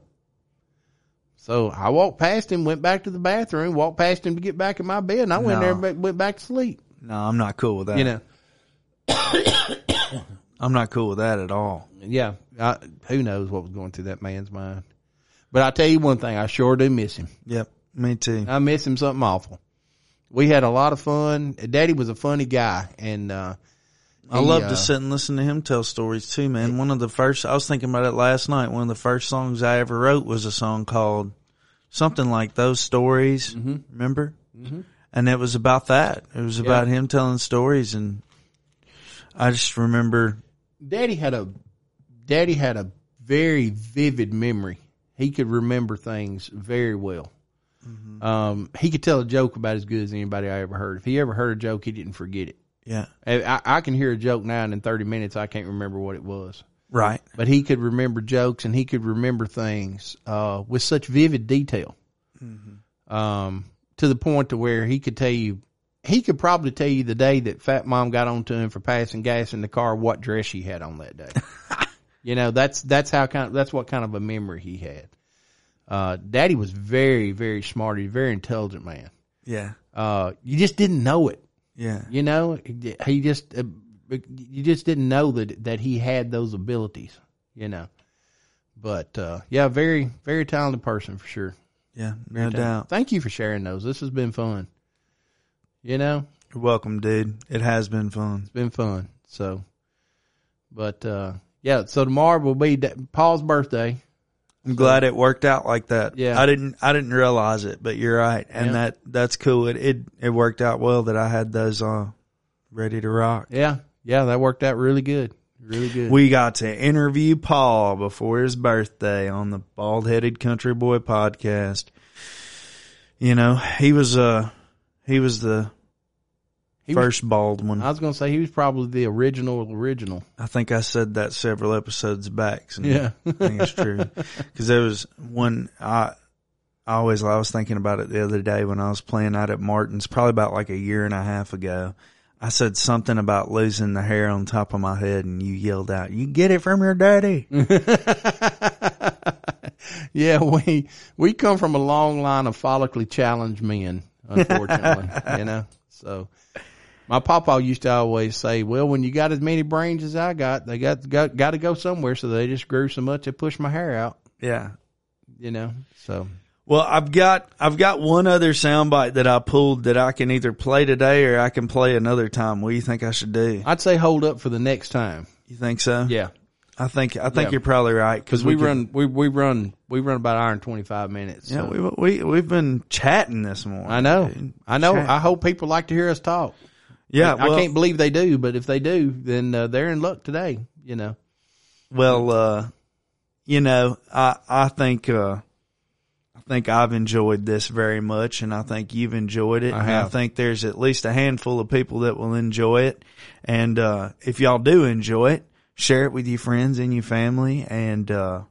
So I walked past him, went back to the bathroom, walked past him to get back in my bed, and I went there and went back to sleep.
No, I'm not cool with that.
You know,
I'm not cool with that at all.
yeah. I, who knows what was going through that man's mind? But I tell you one thing, I sure do miss him.
Yep. Me too.
I miss him something awful. We had a lot of fun. Daddy was a funny guy, and uh,
I
he,
love
uh,
to sit and listen to him tell stories too, man. One of the first, I was thinking about it last night. One of the first songs I ever wrote was a song called something like those stories.
Mm-hmm.
Remember? Mm-hmm. And it was about that. It was about him telling stories and I just remember,
Daddy had a Daddy had a very vivid memory. He could remember things very well. Um, he could tell a joke about as good as anybody I ever heard. If he ever heard a joke, he didn't forget it.
yeah,
I, I- can hear a joke now and in thirty minutes I can't remember what it was.
right.
But he could remember jokes and he could remember things uh, with such vivid detail. Um, to the point to where he could tell you, he could probably tell you the day that Fat Mom got onto him for passing gas in the car, what dress she had on that day. you know, that's that's how kind of, that's what kind of a memory he had. Uh, Daddy was very very smart. He's a very intelligent man.
Yeah.
Uh, you just didn't know it.
Yeah.
You know, he just uh, you just didn't know that that he had those abilities. You know, but uh, yeah, very very talented person for sure.
Yeah. No doubt.
Thank you for sharing those. This has been fun. You know,
You're welcome, dude. It has been fun.
it's been fun. So, but uh, yeah, so tomorrow will be Paul's birthday.
I'm glad it worked out like that.
Yeah.
I didn't, I didn't realize it, but you're right. And
Yeah.
that, that's cool. It, it, it worked out well that I had those, uh, ready to rock.
Yeah, yeah, that worked out really good, really good.
We got to interview Paul before his birthday on the Bald Headed Country Boy podcast. You know, he was, uh, he was the
He was-
first bald one.
I was gonna say he was probably the original original.
I think I said that several episodes back. So
Yeah.
I think it's true. Cause there was one, I, I always I was thinking about it the other day when I was playing out at Martin's, probably about like a year and a half ago. I said something about losing the hair on top of my head, and you yelled out, "You get it from your daddy."
Yeah, we we come from a long line of follically challenged men, unfortunately. you know, so my papa used to always say, "Well, when you got as many brains as I got, they got got got to go somewhere." So they just grew so much it pushed my hair out.
yeah.
You know, so
Well, I've got I've got one other soundbite that I pulled that I can either play today or I can play another time. What do you think I should do?
I'd say hold up for the next time.
You think so?
Yeah,
I think I think
Yeah.
you're probably right
because we,
could-
run we we run we run about an hour and twenty five minutes.
Yeah,
so.
we we we've been chatting this morning.
I know,
dude.
I know. I hope people like to hear us talk.
yeah,
I
well,
can't believe they do, but if they do, then uh, they're in luck today. You know.
Well, uh, you know, I I think uh, I think I've enjoyed this very much, and I think you've enjoyed it.
I
and I think there's at least a handful of people that will enjoy it. And uh, if y'all do enjoy it, share it with your friends and your family, and uh,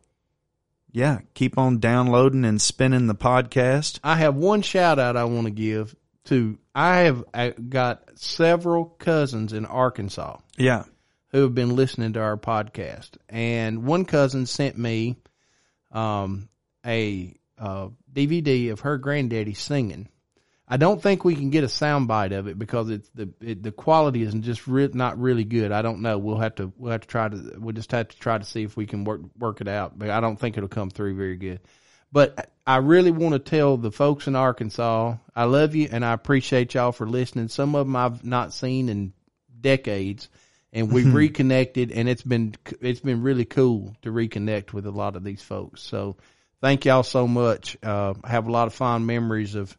yeah, keep on downloading and spinning the podcast.
I have one shout out I want to give to. I have got several cousins in Arkansas
Yeah,
who have been listening to our podcast, and one cousin sent me um, a uh, DVD of her granddaddy singing. I don't think we can get a soundbite of it because it's the it, the quality isn't just re- not really good. I don't know. We'll have to we'll have to try to we'll just have to try to see if we can work work it out. But I don't think it'll come through very good. But I really want to tell the folks in Arkansas, I love you and I appreciate y'all for listening. Some of them I've not seen in decades and we've reconnected and it's been, it's been really cool to reconnect with a lot of these folks. So thank y'all so much. Uh, I have a lot of fond memories of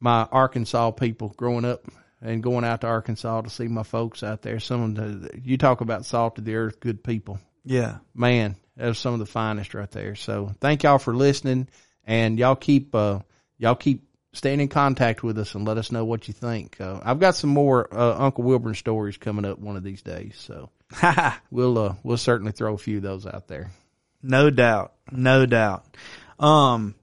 my Arkansas people growing up and going out to Arkansas to see my folks out there. Some of the, you talk about salt of the earth, good people
yeah.
man, that was some of the finest right there. So thank y'all for listening and y'all keep, uh, y'all keep staying in contact with us and let us know what you think. Uh, I've got some more, uh, Uncle Wilburn stories coming up one of these days. So we'll, uh, we'll certainly throw a few of those out there.
No doubt. No doubt. Um,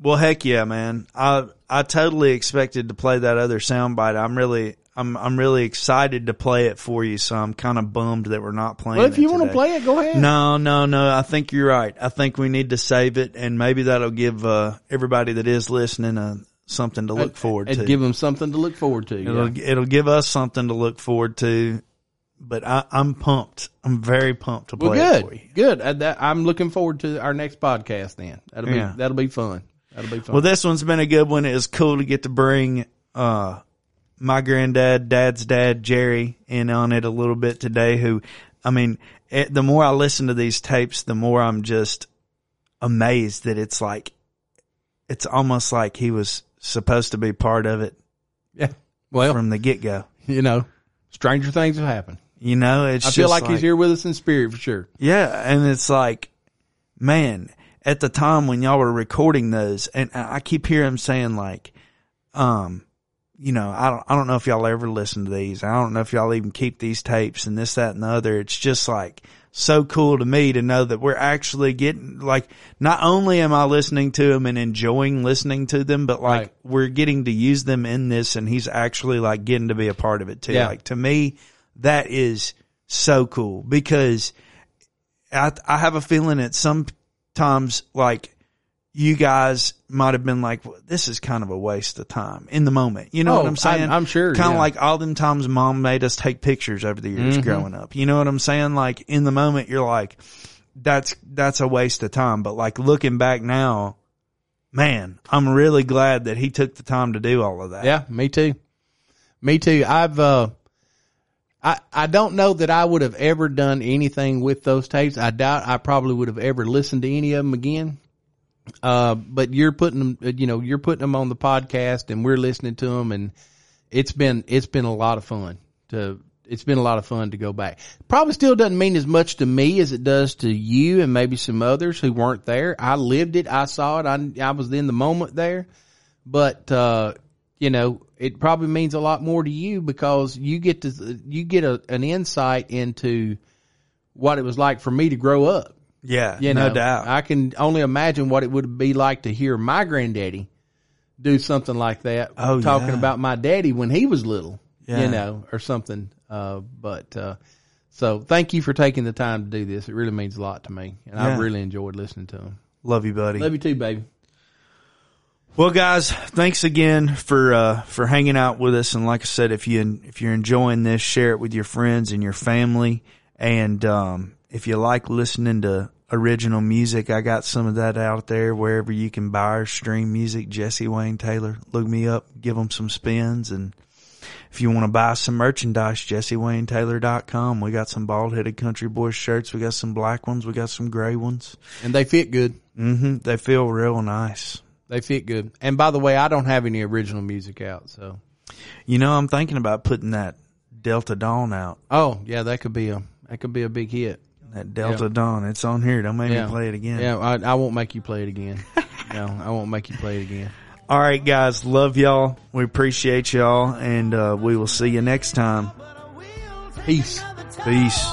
well, heck yeah, man. I, I totally expected to play that other soundbite. I'm really, I'm, I'm really excited to play it for you. So I'm kind of bummed that we're not playing
Well, if you want to play it, go ahead.
No, no, no. I think you're right. I think we need to save it and maybe that'll give, uh, everybody that is listening, uh, something to look forward
and
to.
give them something to look forward to.
It'll
yeah.
it'll give us something to look forward to. But I, I'm pumped. I'm very pumped to
Well,
play it for
good,
you.
good. Uh, that, I'm looking forward to our next podcast. Then that'll be
Yeah.
that'll be fun. That'll be fun.
Well, this one's been a good one. It was cool to get to bring uh, my granddad, dad's dad, Jerry, in on it a little bit today. Who, I mean, it, the more I listen to these tapes, the more I'm just amazed that it's like, it's almost like he was supposed to be part of it
yeah. Well,
from the get go.
you know, stranger things have happened.
You know, it's
I feel
just
like, he's here with us in spirit for sure.
Yeah, and it's like, man, at the time when y'all were recording those, and I keep hearing him saying like, um, you know, I don't, I don't know if y'all ever listen to these. I don't know if y'all even keep these tapes and this, that, and the other. It's just like so cool to me to know that we're actually getting like, not only am I listening to them and enjoying listening to them, but like
Right.
we're getting to use them in this, and he's actually like getting to be a part of it too.
Yeah.
Like to me, that is so cool because I, I have a feeling that sometimes like you guys might have been like, well, this is kind of a waste of time in the moment. You know
Oh,
what I'm saying?
I'm- I'm sure,
Kind of
yeah.
like all them times mom made us take pictures over the years
Mm-hmm.
growing up. You know what I'm saying? Like in the moment, you're like, that's, that's a waste of time. But like looking back now, man, I'm really glad that he took the time to do all of that.
Yeah, me too. Me too. I've uh I I don't know that I would have ever done anything with those tapes. I doubt I probably would have ever listened to any of them again. Uh, but you're putting them, uh, you know, you're putting them on the podcast, and we're listening to them, and it's been it's been a lot of fun to. It's been a lot of fun to go back. Probably still doesn't mean as much to me as it does to you and maybe some others who weren't there. I lived it. I saw it. I, I was in the moment there but uh, you know it probably means a lot more to you because you get to you get a, an insight into what it was like for me to grow up
Yeah,
You
no
know,
doubt.
I can only imagine what it would be like to hear my granddaddy do something like that.
Oh,
talking
yeah.
about my daddy when he was little,
Yeah.
you know, or something. Uh, but, uh, so thank you for taking the time to do this. It really means a lot to me and
Yeah.
I've really enjoyed listening to him.
Love you, buddy.
Love you too, baby.
Well, guys, thanks again for uh, for hanging out with us. And like I said, if you if you're enjoying this, share it with your friends and your family. And um, if you like listening to original music, I got some of that out there wherever you can buy or stream music. Jesse Wayne Taylor, look me up, give them some spins, and if you want to buy some merchandise, JesseWayneTaylor.com. We got some bald headed country boy shirts. We got some black ones. We got some gray ones.
And they fit good.
hmm They feel real nice.
They fit good. And by the way, I don't have any original music out. So,
You know, I'm thinking about putting that Delta Dawn out.
oh yeah, that could be a, that could be a big hit.
That Delta
Yeah.
Dawn. It's on here. Don't make
Yeah.
me play it again.
Yeah. I, I won't make you play it again. no, I won't make you play it again.
All right, guys. Love y'all. We appreciate y'all, and uh, we will see you next time.
Peace.
Peace.